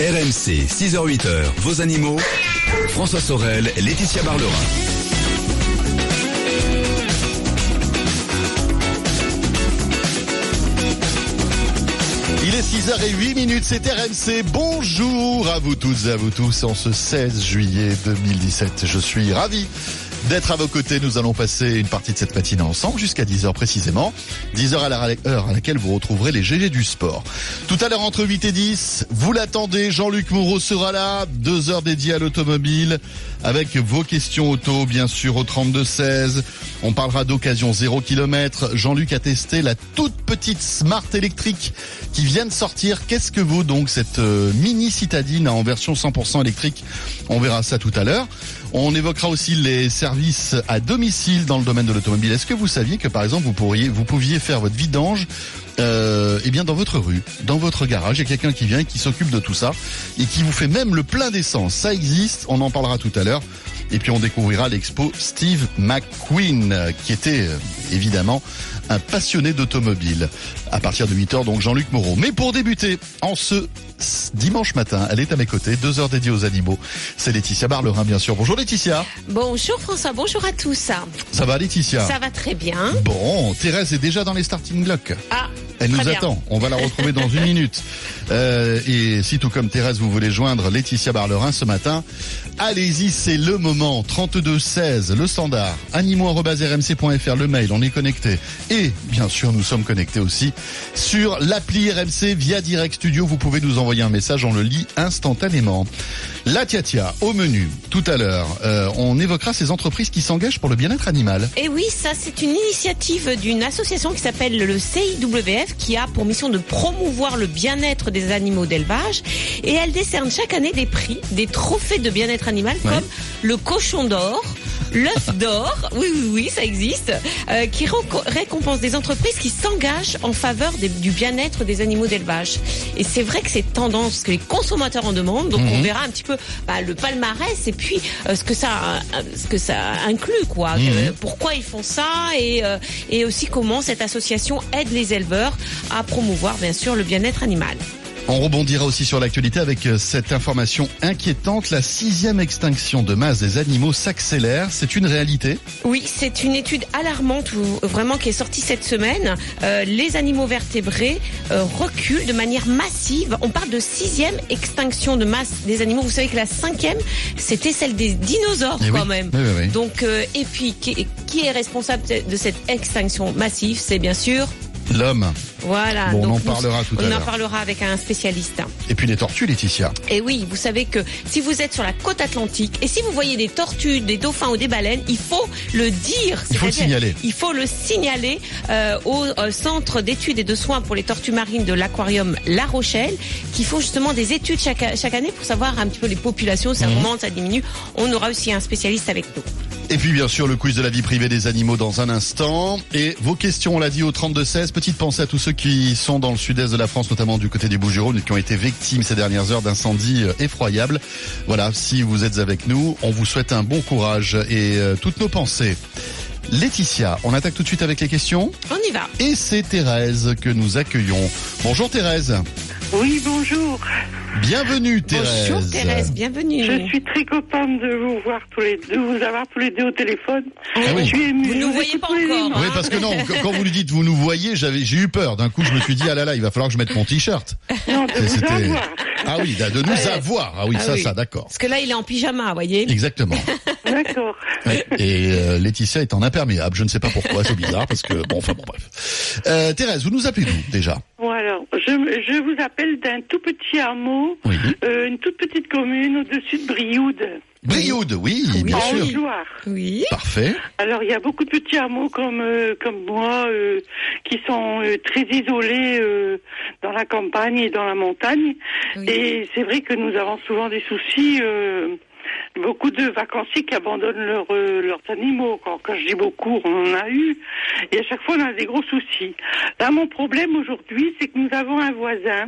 RMC, 6h-8h, vos animaux. François Sorel, Laetitia Barlerin. Il est 6h08 minutes, c'est RMC. Bonjour à vous toutes et à vous tous en ce 16 juillet 2017. Je suis ravi d'être à vos côtés. Nous allons passer une partie de cette matinée ensemble jusqu'à 10h précisément. 10h à l'heure à laquelle vous retrouverez les GG du sport. Tout à l'heure entre 8 et 10, vous l'attendez, Jean-Luc Moreau sera là. Deux heures dédiées à l'automobile avec vos questions auto, bien sûr, au 32-16. On parlera d'occasion 0 km. Jean-Luc a testé la toute petite Smart électrique qui vient de sortir. Qu'est-ce que vaut donc cette euh, mini citadine en version 100% électrique? On verra ça tout à l'heure. On évoquera aussi les services à domicile dans le domaine de l'automobile. Est-ce que vous saviez que par exemple vous pourriez, vous pouviez faire votre vidange euh, eh bien dans votre rue, dans votre garage, il y a quelqu'un qui vient et qui s'occupe de tout ça et qui vous fait même le plein d'essence. Ça existe, on en parlera tout à l'heure. Et puis on découvrira l'expo Steve McQueen, qui était euh, évidemment un passionné d'automobile. À partir de 8h, donc Jean-Luc Moreau. Mais pour débuter, en ce dimanche matin, elle est à mes côtés, deux heures dédiées aux animaux. C'est Laetitia Barlerin, bien sûr. Bonjour Laetitia. Bonjour François, bonjour à tous. Ça va Laetitia? Ça va très bien. Bon, Thérèse est déjà dans les starting blocks. Ah, Elle nous bien. attend. On va la retrouver dans une minute. Euh, et si tout comme Thérèse, vous voulez joindre Laetitia Barlerin ce matin, allez-y, c'est le moment. 32 16, le standard. Animaux@rmc.fr, le mail, on est connecté. Et bien sûr, nous sommes connectés aussi sur l'appli RMC via Direct Studio. Vous pouvez nous envoyer un message, on le lit instantanément. La Tiatia, au menu, tout à l'heure, euh, on évoquera ces entreprises qui s'engagent pour le bien-être animal. Et oui, ça c'est une initiative d'une association qui s'appelle le CIWF qui a pour mission de promouvoir le bien-être des animaux d'élevage et elle décerne chaque année des prix, des trophées de bien-être animal Ouais. comme le cochon d'or, l'œuf d'or, oui oui oui ça existe, euh, qui récompense des entreprises qui s'engagent en faveur des- du bien-être des animaux d'élevage. Et c'est vrai que c'est tendance que les consommateurs en demandent, donc on verra un petit peu bah, le palmarès et puis euh, ce que ça euh, ce que ça inclut quoi. Euh, pourquoi ils font ça et euh, et aussi comment cette association aide les éleveurs à promouvoir bien sûr le bien-être animal. On rebondira aussi sur l'actualité avec euh, cette information inquiétante. La sixième extinction de masse des animaux s'accélère. C'est une réalité? Oui, c'est une étude alarmante vraiment qui est sortie cette semaine. Euh, les animaux vertébrés euh, reculent de manière massive. On parle de sixième extinction de masse des animaux. Vous savez que la cinquième, c'était celle des dinosaures Eh quand oui. même. Oui, oui, oui. Donc, euh, et puis qui, qui est responsable de cette extinction massive? C'est bien sûr L'homme. voilà. Bon, on Donc, en parlera tout à On en l'heure. parlera avec un spécialiste. Et puis les tortues, Laetitia. Et oui, vous savez que si vous êtes sur la côte atlantique et si vous voyez des tortues, des dauphins ou des baleines, il faut le dire. Il faut le signaler. Il faut le signaler euh, au euh, centre d'études et de soins pour les tortues marines de l'aquarium La Rochelle, qui font justement des études chaque, chaque année pour savoir un petit peu les populations, ça augmente, ça diminue. On aura aussi un spécialiste avec nous. Et puis bien sûr le quiz de la vie privée des animaux dans un instant. Et vos questions, on l'a dit au 32-16. Petite pensée à tous ceux qui sont dans le sud-est de la France, notamment du côté des Bouches-du-Rhône, et qui ont été victimes ces dernières heures d'incendies euh, effroyables. Voilà, si vous êtes avec nous, on vous souhaite un bon courage et euh, toutes nos pensées. Laetitia, on attaque tout de suite avec les questions. On y va. Et c'est Thérèse que nous accueillons. Bonjour Thérèse. Oui, bonjour. Bienvenue Thérèse. Bonjour Thérèse, bienvenue. Je suis très contente de vous voir tous les deux, de vous avoir tous les deux au téléphone. Ah oui. Je suis émue. Vous Je nous voyez pas encore. Oui, parce que non, qu- quand vous lui dites vous nous voyez, j'avais, j'ai eu peur. D'un coup, je me suis dit ah là là, il va falloir que je mette mon t-shirt. Non, de vous avoir. Ah oui, de nous avoir. Ah oui, Ah ça, oui. ça, d'accord. Parce que là, il est en pyjama, vous voyez. Exactement. D'accord. Ouais. Et euh, Laetitia est en imperméable. Je ne sais pas pourquoi, c'est bizarre parce que bon, enfin bon, bref. Euh, Thérèse, vous nous appelez d'où déjà? Bon alors, je, je vous appelle d'un tout petit hameau, Oui. euh, une toute petite commune au-dessus de Brioude, Brioude, oui, bien en sûr. Haute-Loire. Oui. Parfait. Alors il y a beaucoup de petits hameaux comme euh, comme moi euh, qui sont euh, très isolés euh, dans la campagne et dans la montagne. Oui. Et c'est vrai que nous avons souvent des soucis. Beaucoup de vacanciers qui abandonnent leurs euh, leurs animaux. Quand, quand je dis beaucoup, on en a eu. Et à chaque fois, on a des gros soucis. Là, mon problème aujourd'hui, c'est que nous avons un voisin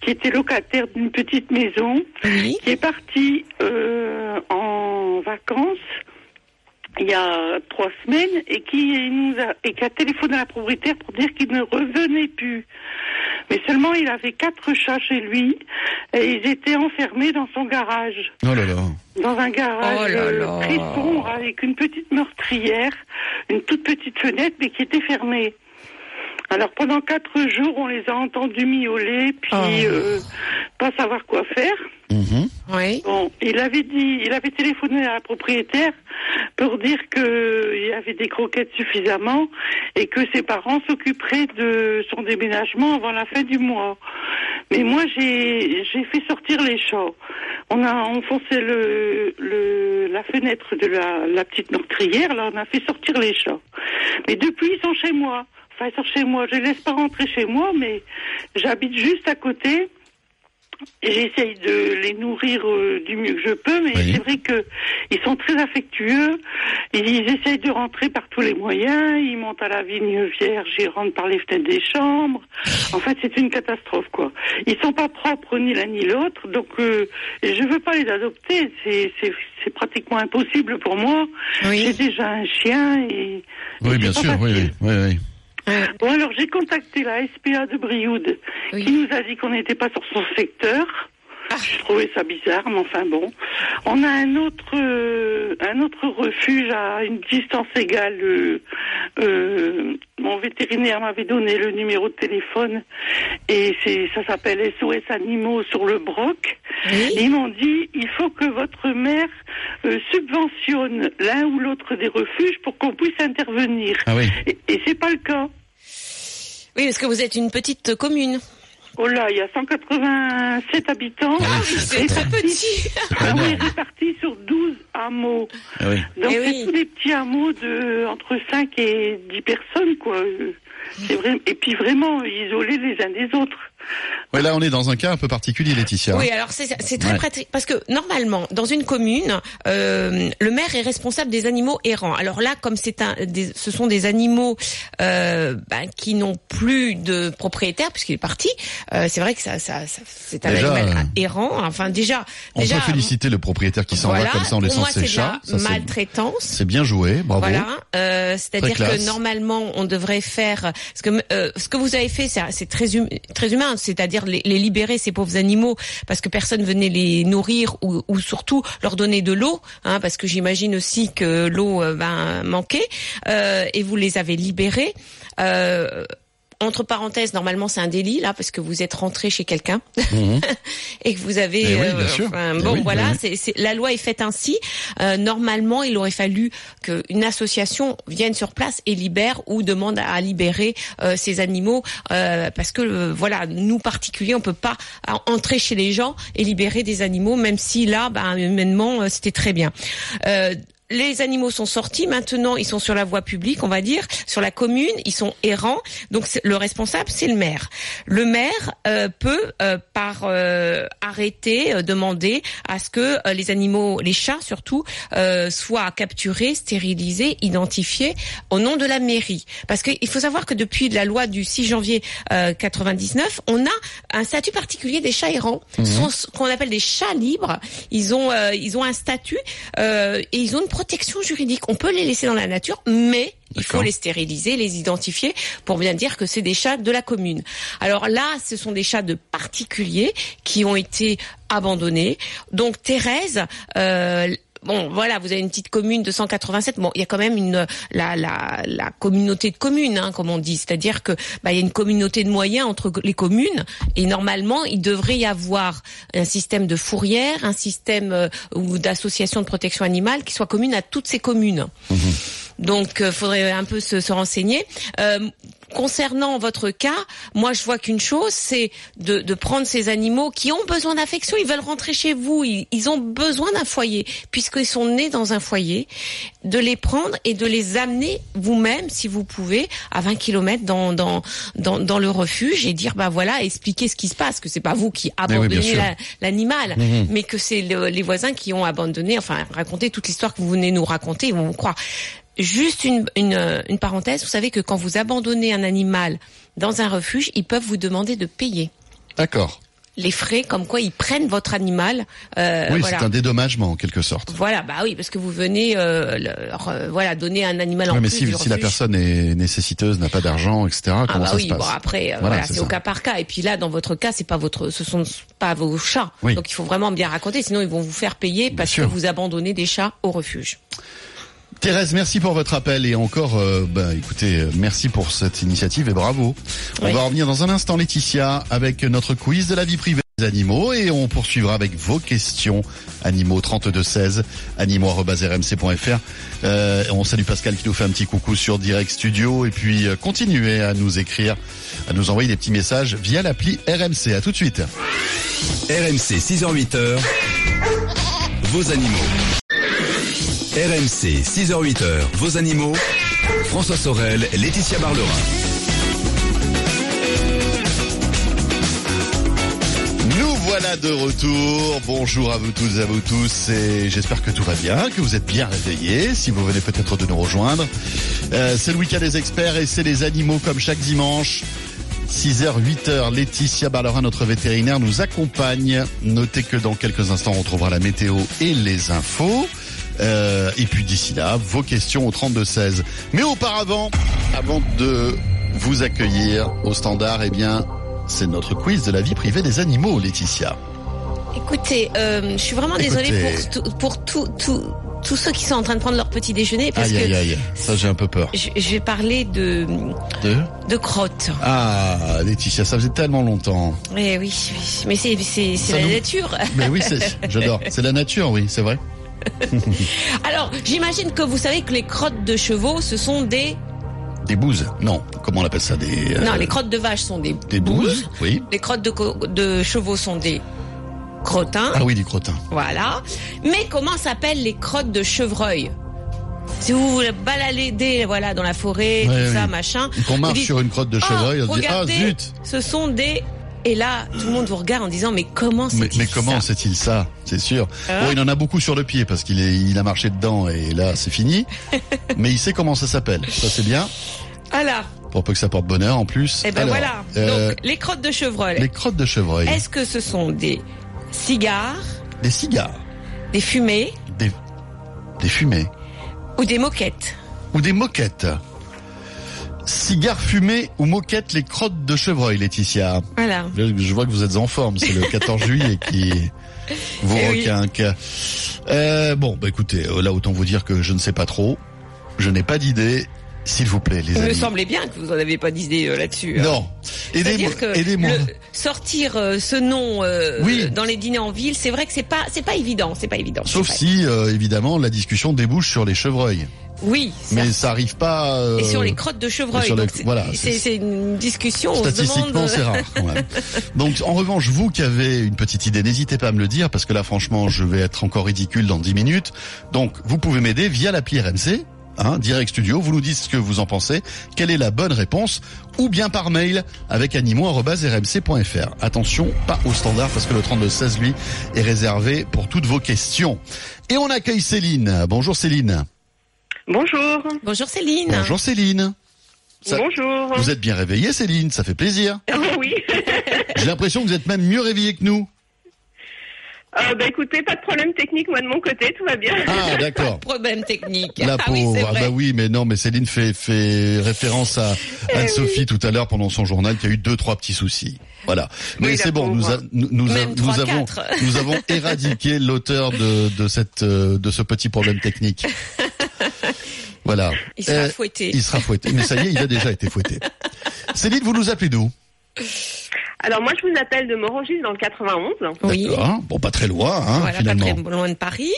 qui était locataire d'une petite maison, Oui. qui est parti euh, en vacances il y a trois semaines et qui nous a, et qui a téléphoné à la propriétaire pour dire qu'il ne revenait plus. Mais seulement, il avait quatre chats chez lui et ils étaient enfermés dans son garage. Oh là là. Dans un garage Oh là euh, là. très sombre avec une petite meurtrière, une toute petite fenêtre mais qui était fermée. Alors pendant quatre jours, on les a entendus miauler, puis Oh. euh, pas savoir quoi faire. Mhm. Oui. Bon, il avait dit, il avait téléphoné à la propriétaire pour dire qu'il y avait des croquettes suffisamment et que ses parents s'occuperaient de son déménagement avant la fin du mois. Mais moi, j'ai j'ai fait sortir les chats. On a enfoncé le, le la fenêtre de la, la petite meurtrière. Là, on a fait sortir les chats. Mais depuis, ils sont chez moi. Enfin, ils sont chez moi. Je les laisse pas rentrer chez moi, mais j'habite juste à côté. J'essaye de les nourrir euh, du mieux que je peux, mais Oui. c'est vrai que ils sont très affectueux. Ils essayent de rentrer par tous les moyens. Ils montent à la vigne vierge, ils rentrent par les fenêtres des chambres. En fait, c'est une catastrophe, quoi. Ils sont pas propres ni l'un ni l'autre, donc euh, je veux pas les adopter. C'est pratiquement impossible pour moi. J'ai déjà un chien et Oui, et bien sûr, oui, oui, oui, oui. Bon, alors j'ai contacté la SPA de Brioude Oui. qui nous a dit qu'on n'était pas sur son secteur. Ah. Je trouvais ça bizarre, mais enfin bon. On a un autre, euh, un autre refuge à une distance égale. euh, euh, mon vétérinaire m'avait donné le numéro de téléphone et c'est, ça s'appelle SOS Animaux sur le Broc. Oui. Ils m'ont dit, il faut que votre euh, subventionne l'un ou l'autre des refuges pour qu'on puisse intervenir. Ah oui. Et, et c'est pas le cas. Oui, parce que vous êtes une petite commune. Oh là, il y a 187 habitants. Ah oui, C'est très petit. Ah oui, répartis sur 12 hameaux. Ah oui. Donc Eh c'est oui. tous des petits hameaux de entre 5 et 10 personnes, quoi. C'est vrai. Et puis vraiment isolés les uns des autres. Ouais, là, on est dans un cas un peu particulier, Laetitia. Oui, alors c'est très Ouais. pratique parce que normalement dans une commune, euh, le maire est responsable des animaux errants. Alors là, comme c'est un, des, ce sont des animaux euh, ben, qui n'ont plus de propriétaire puisqu'il est parti. euh, c'est vrai que ça, ça, ça- c'est un Déjà, animal errant. Enfin déjà, On déjà. peut féliciter le propriétaire qui s'en voilà, va comme ça en laissant moi, ses chats. c'est- maltraitance. C'est bien joué, bravo. Voilà, c'est-à-dire que normalement on devrait faire ce que ce que vous avez fait, c'est c'est très hum- très humain, c'est-à-dire les, les libérer ces pauvres animaux parce que personne venait les nourrir ou, ou surtout leur donner de l'eau, hein, parce que j'imagine aussi que l'eau euh, va manquer euh, et vous les avez libérés. Euh, entre parenthèses, normalement c'est un délit là parce que vous êtes rentré chez quelqu'un Mhm. et que vous avez. Eh oui, bien sûr. enfin, Eh bon, oui, voilà, oui, c'est- c'est- la loi est faite ainsi. Euh, normalement, il aurait fallu qu'une association vienne sur place et libère ou demande à libérer euh, ces animaux euh, parce que euh, voilà, nous particuliers, on peut pas euh, entrer chez les gens et libérer des animaux, même si là, ben, humainement, euh, c'était très bien. Les animaux sont sortis, maintenant ils sont sur la voie publique, on va dire, sur la commune, ils sont errants. Donc le responsable, c'est le maire. Le maire euh, peut, euh, par euh, arrêter, euh, demander à ce que les animaux, les chats surtout, soient capturés, stérilisés, identifiés au nom de la mairie. Parce qu'il faut savoir que depuis la loi du 6 janvier euh, 99, on a un statut particulier des chats errants, ce qu'on appelle des chats libres. Ils ont, ils ont un statut et ils ont une protection juridique. On peut les laisser dans la nature, mais il faut les stériliser, les identifier pour bien dire que c'est des chats de la commune. Alors là, ce sont des chats de particuliers qui ont été abandonnés. Donc Thérèse, euh, Bon, voilà, vous avez une petite commune de 187. Bon, il y a quand même une la la, la communauté de communes, hein, comme on dit, c'est-à-dire que bah, il y a une communauté de moyens entre les communes et normalement il devrait y avoir un système de fourrière, un système euh, ou d'association de protection animale qui soit commune à toutes ces communes. Donc, euh, faudrait un peu se, se renseigner. Euh, concernant votre cas, moi, je vois qu'une chose, c'est de, de prendre ces animaux qui ont besoin d'affection. Ils veulent rentrer chez vous. Ils, ils ont besoin d'un foyer, puisqu'ils sont nés dans un foyer. De les prendre et de les amener vous-même, si vous pouvez, à 20 km dans, dans, dans, dans le refuge et dire, bah voilà, expliquer ce qui se passe, que c'est pas vous qui oui, abandonnez la- l'animal, Mhm. mais que c'est le- les voisins qui ont abandonné, enfin, raconter toute l'histoire que vous venez nous raconter, ils vont vous croire. Juste une, une, une parenthèse, vous savez que quand vous abandonnez un animal dans un refuge, ils peuvent vous demander de payer. D'accord. les frais, comme quoi ils prennent votre animal. Euh, oui, voilà. c'est un dédommagement en quelque sorte. Voilà, bah oui, parce que vous venez, euh, leur, euh, voilà, donner un animal en mais plus si, du si la personne est nécessiteuse, n'a pas d'argent, etc. Ah comment bah ça oui, se passe bon après, euh, Voilà, c'est au cas par cas. Et puis là, dans votre cas, c'est pas votre, ce sont pas vos chats. Oui. Donc il faut vraiment bien raconter, sinon ils vont vous faire payer parce sûr. que vous abandonnez des chats au refuge. Thérèse, merci pour votre appel et encore, euh, bah, écoutez, euh, merci pour cette initiative et bravo. On Oui. va revenir dans un instant, Laetitia, avec notre quiz de la vie privée des animaux et on poursuivra avec vos questions animaux 3216 animaux@rmc.fr. Euh, on salue Pascal qui nous fait un petit coucou sur Direct Studio et puis euh, continuez à nous écrire, à nous envoyer des petits messages via l'appli RMC. À tout de suite. RMC 6h-8h, vos animaux. RMC 6h-8h, vos animaux. François Sorel, Laetitia Barlerin. Nous voilà de retour. Bonjour à vous toutes et à vous tous et j'espère que tout va bien, que vous êtes bien réveillés si vous venez peut-être de nous rejoindre. Euh, c'est le week-end des experts et c'est les animaux comme chaque dimanche. 6h, 8h, Laetitia Barlerin, notre vétérinaire, nous accompagne. Notez que dans quelques instants, on retrouvera la météo et les infos. Euh, et puis d'ici là, vos questions au 32-16. Mais auparavant, avant de vous accueillir au standard, eh bien, c'est notre quiz de la vie privée des animaux, Laetitia. Écoutez, euh, je suis vraiment désolée Écoutez. pour, tout- pour tout, tout, tous ceux qui sont en train de prendre leur petit déjeuner parce Aïe, aïe, que aïe. Ça, j'ai un peu peur. je, je vais parler de, De de crottes. Ah, Laetitia, ça faisait tellement longtemps. Eh oui, oui, mais c'est c'est c'est Ça la nous- nature. Mais oui, c'est, j'adore. C'est la nature, oui, c'est vrai. Alors, j'imagine que vous savez que les crottes de chevaux, ce sont des Des bouses. Non, comment on appelle ça Des, euh, non, les crottes de vache sont des des bouses. Oui. Les crottes de, chevaux sont des crottins. Ah oui, des crottins. Voilà. Mais comment s'appellent les crottes de chevreuil? Si vous vous baladez voilà, dans la forêt, Ouais, tout ça, machin. Qu'on marche dites, sur une crotte de chevreuil, Ah, on se dit, ah zut Ce sont des... Et là, tout le monde vous regarde en disant, mais comment c'est mais comment ça sait-il ça C'est sûr. Hein bon, il en a beaucoup sur le pied parce qu'il il a marché dedans et là, c'est fini. mais il sait comment ça s'appelle. Ça, c'est bien. Alors, Pour peu que ça porte bonheur en plus. et ben Alors, voilà. euh, Donc, les crottes de chevreuil. les crottes de chevreuil. Est-ce que ce sont des cigares, Des cigares. des fumées Des, des fumées. ou des moquettes Ou des moquettes. Cigares fumés ou moquettes, les crottes de chevreuil, Laetitia. Voilà. Je, je vois que vous êtes en forme, c'est le 14 juillet qui vous Eh oui. requinque. Euh, bon, bah écoutez, euh, là autant vous dire que je ne sais pas trop. Je n'ai pas d'idée. S'il vous plaît, les Il me semblait bien que vous en avez pas d'idée euh, là-dessus. hein. Non. Aidez-moi. Le- sortir euh, ce nom euh, Oui. dans les dîners en ville, c'est vrai que c'est pas c'est pas évident, c'est pas évident. Sauf si, évidemment, la discussion débouche sur les chevreuils. Oui, Mais ça- arrive pas. euh, et sur les crottes de chevreuil. les- c'est voilà, une discussion. Statistiquement, demande. c'est rare. Donc, en revanche, vous qui avez une petite idée, n'hésitez pas à me le dire parce que là, franchement, je vais être encore ridicule dans 10 minutes. Donc, vous pouvez m'aider via l'appli RMC. Hein, Direct Studio, vous nous dites ce que vous en pensez, quelle est la bonne réponse, ou bien par mail avec animaux.rmc.fr. Attention, pas au standard parce que le 3216 lui est réservé pour toutes vos questions. Et on accueille Céline. Bonjour Céline. Bonjour. Bonjour Céline. Bonjour Céline. Ça- Bonjour. Vous êtes bien réveillée Céline, ça fait plaisir. oui. J'ai l'impression que vous êtes même mieux réveillée que nous. Euh, bah écoutez, pas de problème technique moi de mon côté, tout va bien. Ah, d'accord. Problème technique. La ah pauvre. ah bah oui, mais non, mais Céline fait, fait référence à Eh Anne-Sophie tout à l'heure pendant son journal qui a eu deux, trois petits soucis. Voilà. Mais Oui, c'est bon, nous, a- nous, nous a- Même nous trois, avons, nous avons éradiqué l'auteur de, de cette, euh, de ce petit problème technique. Voilà. Il sera Euh, fouetté. Il sera fouetté. Mais ça y est, il a déjà été fouetté. Céline, vous nous appelez d'où? Alors moi je vous appelle de Morangis dans le 91. Oui. D'accord. Bon, pas très loin, hein, Voilà, pas finalement. très loin de Paris.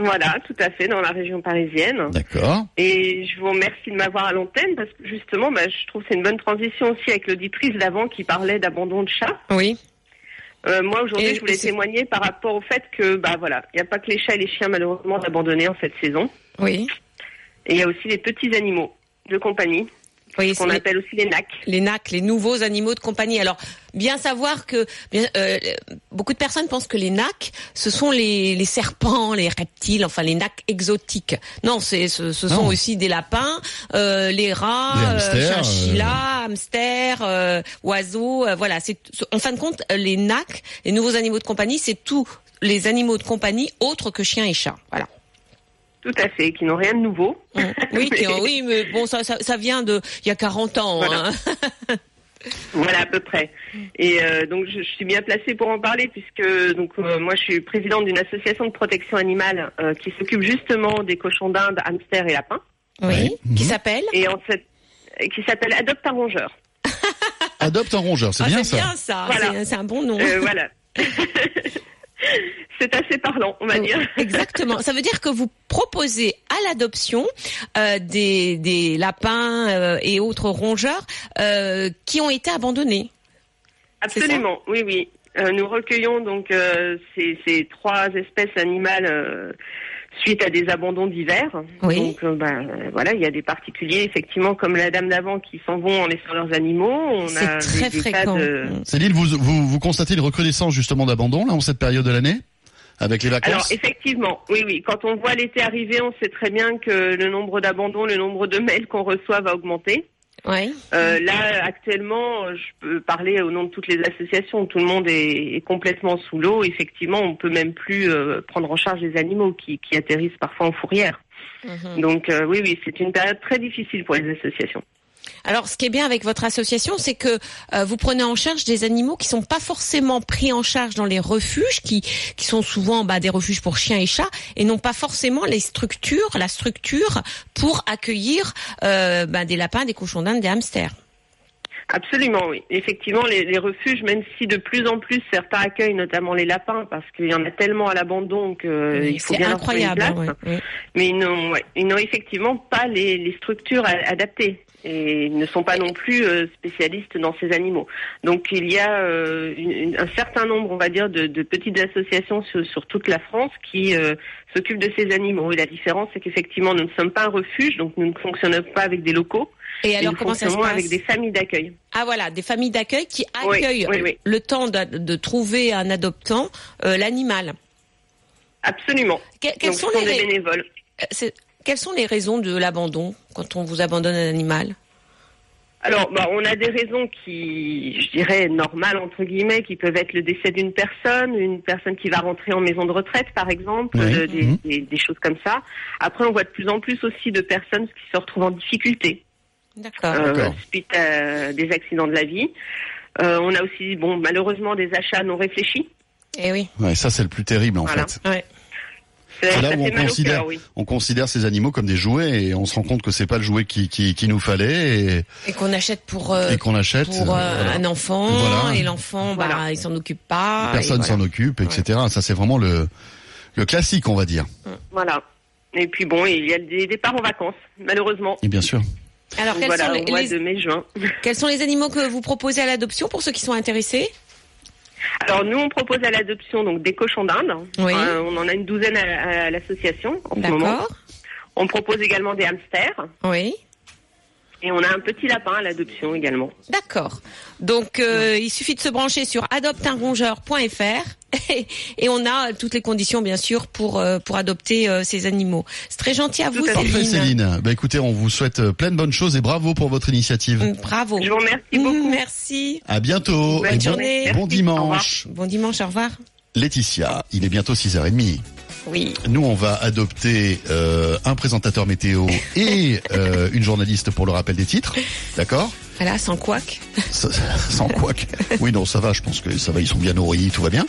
Voilà, tout à fait, dans la région parisienne. D'accord. Et je vous remercie de m'avoir à l'antenne parce que justement, bah, je trouve que c'est une bonne transition aussi avec l'auditrice d'avant qui parlait d'abandon de chats. Oui. Euh, moi aujourd'hui, je voulais témoigner par rapport au fait que, bah voilà, il n'y a pas que les chats et les chiens malheureusement abandonnés en cette saison. Oui. Et il y a aussi les petits animaux de compagnie. Oui, qu'on c'est- appelle aussi les NAC. les NAC, les nouveaux animaux de compagnie. Alors, bien savoir que bien, euh, beaucoup de personnes pensent que les NAC, ce sont les, les serpents, les reptiles, enfin les NAC exotiques. Non, c'est ce, ce sont Non. aussi des lapins, euh, les rats, Les euh, hamsters, chinchillas, hamsters, euh, oiseaux. euh, voilà, c'est en fin de compte euh, les NAC, les nouveaux animaux de compagnie, c'est tous les animaux de compagnie autres que chiens et chats. Voilà. Tout à fait, qui n'ont rien de nouveau. Oui, qui- oui, mais bon, ça, ça, ça vient de il y a 40 ans. Voilà. hein. Voilà à peu près. Et euh, donc je, je suis bien placée pour en parler puisque donc euh, moi je suis présidente d'une association de protection animale euh, qui s'occupe justement des cochons d'Inde, hamsters et lapins Oui. Mhm. Qui s'appelle et en fait et qui s'appelle Adopte un rongeur. Adopte un rongeur, c'est Ah, bien c'est ça. bien ça. Voilà. C'est- C'est un bon nom. Euh, voilà. C'est assez parlant, on va dire. Exactement. Ça veut dire que vous proposez à l'adoption euh, des, des lapins euh, et autres rongeurs euh, qui ont été abandonnés. Absolument, oui, oui. Nous recueillons donc ces, ces trois espèces animales suite à des abandons divers. Oui. Donc euh, ben, voilà, il y a des particuliers effectivement comme la dame d'avant qui s'en vont en laissant leurs animaux. On C'est a très des, fréquent. de... Céline, vous, vous, vous constatez une recrudescence justement d'abandon là en cette période de l'année avec les vacances? Alors effectivement, oui, oui. Quand on voit l'été arriver, on sait très bien que le nombre d'abandons, le nombre de mails qu'on reçoit va augmenter. Euh, là, actuellement, je peux parler au nom de toutes les associations. Tout le monde est, est complètement sous l'eau. Effectivement, on peut même plus euh, prendre en charge les animaux qui, qui atterrissent parfois en fourrière. Mhm. Donc euh, oui, oui, c'est une période très difficile pour les associations. Alors, ce qui est bien avec votre association, c'est que euh, vous prenez en charge des animaux qui sont pas forcément pris en charge dans les refuges, qui qui sont souvent bah, des refuges pour chiens et chats, et non pas forcément les structures, la structure pour accueillir euh, bah, des lapins, des cochons d'Inde, des hamsters. Absolument, oui. Effectivement, les, les refuges, même si de plus en plus certains accueillent notamment les lapins, parce qu'il y en a tellement à l'abandon qu'il Euh, faut c'est bien leur incroyable. place. ouais, ouais. Mais ils n'ont, ouais, effectivement pas les, les structures adaptées et ne sont pas non plus euh, spécialistes dans ces animaux. Donc il y a euh, une- un certain nombre, on va dire, de, de petites associations sur, sur toute la France qui euh, s'occupent de ces animaux. Et la différence, c'est qu'effectivement, nous ne sommes pas un refuge, donc nous ne fonctionnons pas avec des locaux. Et alors, nous comment ça se fonctionnons passe avec des familles d'accueil. Ah voilà, des familles d'accueil qui accueillent oui, oui. le temps de, de trouver un adoptant euh, l'animal. Absolument. Que- donc sont ce sont les, des bénévoles. Quelles sont les raisons de l'abandon quand on vous abandonne un animal? Alors, bah, on a des raisons qui, je dirais, normales, entre guillemets, qui peuvent être le décès d'une personne, une personne qui va rentrer en maison de retraite, par exemple, Oui. euh, des, Mhm. des- des choses comme ça. Après, on voit de plus en plus aussi de personnes qui se retrouvent en difficulté D'accord. euh, suite à des accidents de la vie. Euh, on a aussi, bon, malheureusement, des achats non réfléchis. Eh oui. Ouais, ça c'est le plus terrible en Voilà. fait. Ouais. C'est là où on considère, cœur, oui. on considère ces animaux comme des jouets et on se rend compte que c'est pas le jouet qui, qui, qui nous fallait et, Et qu'on achète pour euh, et qu'on achète. pour euh, voilà. un enfant Voilà. et l'enfant, bah, Voilà. il s'en occupe pas. Personne s'en occupe, etc. Ça c'est vraiment le, le classique, on va dire. Voilà. Et puis bon, il y a des départs en vacances, malheureusement. Et bien sûr. Alors, quels, voilà, sont les, les- de mai-juin. quels sont les animaux que vous proposez à l'adoption pour ceux qui sont intéressés? Alors nous, on propose à l'adoption donc des cochons d'Inde. Oui. Euh, on en a une douzaine à, à l'association en ce moment. On propose également des hamsters Oui. Et on a un petit lapin à l'adoption également. D'accord. Donc, euh, il suffit de se brancher sur adopteunrongeur.fr et, et on a toutes les conditions, bien sûr, pour euh, pour adopter euh, ces animaux. C'est très gentil à vous, Tout à fait. Parfait, Céline. Céline. Bah écoutez, on vous souhaite plein de bonnes choses et bravo pour votre initiative. Mm, Bravo. Je vous remercie beaucoup. Mm, Merci. À bientôt. Bonne et bon, journée. bon Merci. dimanche. Bon dimanche. Au revoir. Laetitia, il est bientôt 6h30. Oui. Nous, on va adopter euh, un présentateur météo et euh, une journaliste pour le rappel des titres. D'accord? Voilà, sans couac. Ça- Sans que... Oui, non, ça va, je pense que ça va, ils sont bien nourris, tout va bien.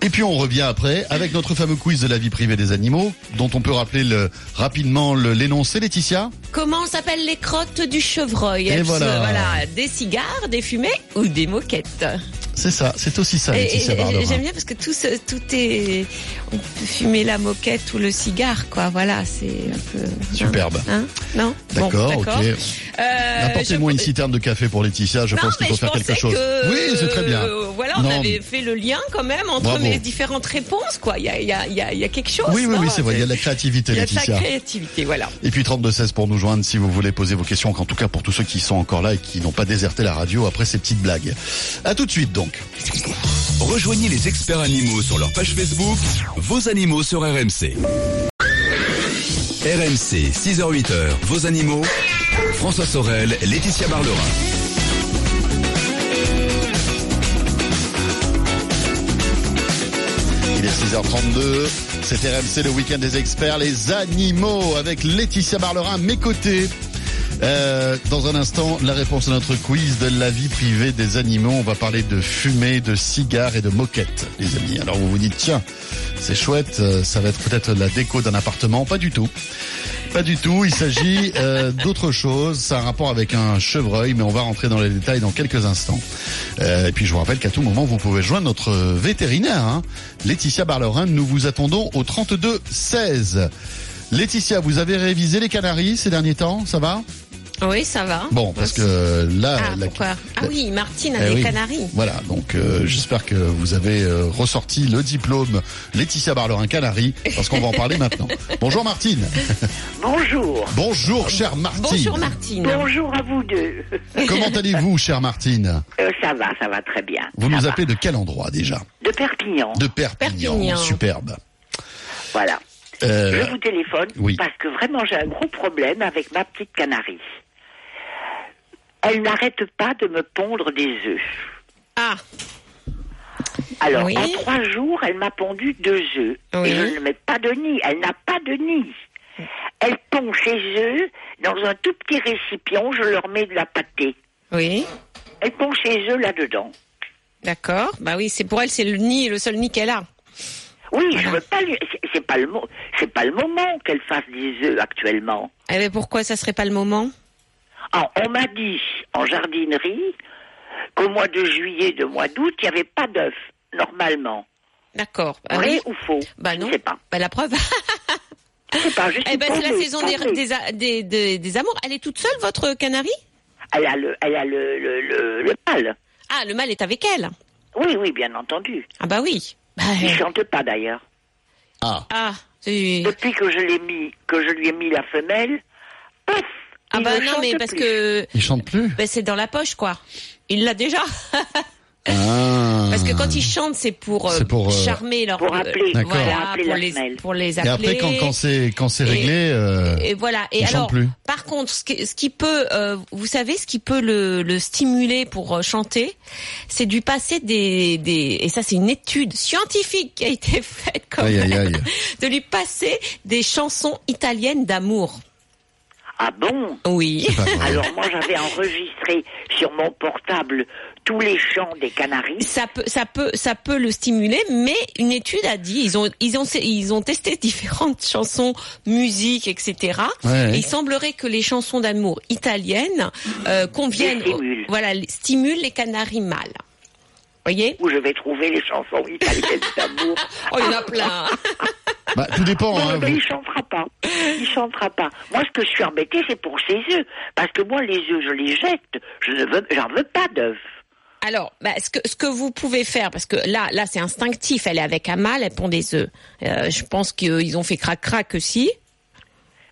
Et puis on revient après avec notre fameux quiz de la vie privée des animaux, dont on peut rappeler le, rapidement le- l'énoncé, Laetitia Comment s'appellent les crottes du chevreuil? Et voilà, des cigares, des fumées ou des moquettes? C'est ça, c'est aussi ça, Et- Laetitia. J'aime bien parce que tout, ce- tout est. On peut fumer la moquette ou le cigare, quoi. Voilà, c'est un peu. Superbe. Hein non? Bon, D'accord, ok. Euh, Apportez-moi je- une citerne de café pour Laetitia, je Non, pense qu'il faut faire quelque chose. que, Oui, c'est très bien. euh, voilà, on Non, avait fait le lien quand même entre Bravo. mes différentes réponses, quoi. Il y a, il y a, il y a, il y a quelque chose. Oui, oui, oui, c'est vrai, il y a de la créativité, Il y a de la créativité, voilà. Et puis 32-16 pour nous joindre si vous voulez poser vos questions, en tout cas pour tous ceux qui sont encore là et qui n'ont pas déserté la radio après ces petites blagues. À tout de suite donc. Rejoignez les experts animaux sur leur page Facebook, vos animaux sur RMC. RMC, 6h-8h, vos animaux. François Sorel, Laetitia Barlerin. Il est 6h32, c'est RMC le week-end des experts, les animaux avec Laetitia Barlerin mes côtés. Euh, dans un instant, la réponse à notre quiz de la vie privée des animaux. On va parler de fumée, de cigares et de moquettes, les amis. Alors vous vous dites, tiens, c'est chouette, euh, ça va être peut-être la déco d'un appartement. Pas du tout. Pas du tout. Il s'agit euh, d'autre chose. Ça a un rapport avec un chevreuil, mais on va rentrer dans les détails dans quelques instants. Euh, et puis je vous rappelle qu'à tout moment, vous pouvez joindre notre vétérinaire, hein, Laetitia Barlerin. Nous vous attendons au 32 16. Laetitia, vous avez révisé les Canaries ces derniers temps, ça va? Oui, ça va. Bon, parce que là, Ah, la- pourquoi Ah oui, Martine a Eh des oui. canaries. Voilà, donc euh, j'espère que vous avez euh, ressorti le diplôme Laetitia Barlerin Canary, parce qu'on va en parler maintenant. Bonjour Martine. Bonjour. Bonjour chère Martine. Bonjour Martine. Bonjour à vous deux. Comment allez-vous chère Martine Euh, ça va, ça va très bien. Vous Ça nous va. appelez de quel endroit déjà De Perpignan. De Perpignan. Perpignan. Superbe. Voilà. Euh, Je vous téléphone oui. parce que vraiment j'ai un gros problème avec ma petite canarie. Elle n'arrête pas de me pondre des œufs. Ah, Alors, Oui. en trois jours, elle m'a pondu deux œufs. Oui. Et je ne mets pas de nid. Elle n'a pas de nid. Elle pond ses œufs dans un tout petit récipient. Je leur mets de la pâtée. oui. Elle pond ses œufs là-dedans. D'accord. Bah oui, c'est pour elle, c'est le nid, le seul nid qu'elle a. Oui, je veux pas lui... c'est- pas le c'est pas le moment qu'elle fasse des œufs actuellement. Eh ben pourquoi ça serait pas le moment? Ah, on m'a dit en jardinerie qu'au mois de juillet, de mois d'août, il n'y avait pas d'œufs, normalement. D'accord. Ah Vrai oui. ou faux? Bah Je non. ne sais pas. Bah la preuve. Je sais pas, je suis eh ben c'est la saison des, des, des, des, des amours. Elle est toute seule, votre canarie Elle a le, elle a le, le, le, le mâle. Ah, le mâle est avec elle. Oui, oui, bien entendu. Ah bah oui. Bah, Il chante pas d'ailleurs. Ah, ah, Depuis que je l'ai mis, que je lui ai mis la femelle, paf ah il bah non, chante mais parce plus. que il chante plus? bah, c'est dans la poche, quoi. Il l'a déjà. Ah. Parce que quand ils chantent, c'est pour, euh, pour, euh, charmer leur. pour appeler, D'accord. Voilà, pour appeler les, pour les Et appeler. après quand quand c'est c'est Et- réglé, euh, Et voilà. Et Il chante alors, plus. par contre, ce qui, ce qui peut, euh, vous savez, ce qui peut le, le stimuler pour euh, chanter, c'est du passer des, des, et ça c'est une étude scientifique qui a été faite quand aïe aïe même, aïe. de lui passer des chansons italiennes d'amour. Ah bon Oui. Alors moi j'avais enregistré sur mon portable tous les chants des Canaries. Ça peut, ça peut, ça peut le stimuler, mais une étude a dit, ils ont, ils ont, ils ont testé différentes chansons, musique, etc. Ouais, ouais. Et il semblerait que les chansons d'amour italiennes euh, conviennent, stimulent. voilà, les- stimulent les canaris mâles. Voyez? Où je vais trouver les chansons italiennes d'amour. Oh, il y en a plein. Bah, tout dépend. Non, hein, mais vous- il chantera pas. Il chantera pas. Moi, ce que je suis embêtée, c'est pour ses œufs. Parce que moi, les œufs, je les jette. Je ne veux, j'en veux pas d'œufs. Alors, bah, ce que ce que vous pouvez faire, parce que là, là, c'est instinctif. Elle est avec un mâle, elle pond des œufs. Euh, je pense qu'ils ont fait crac crac aussi.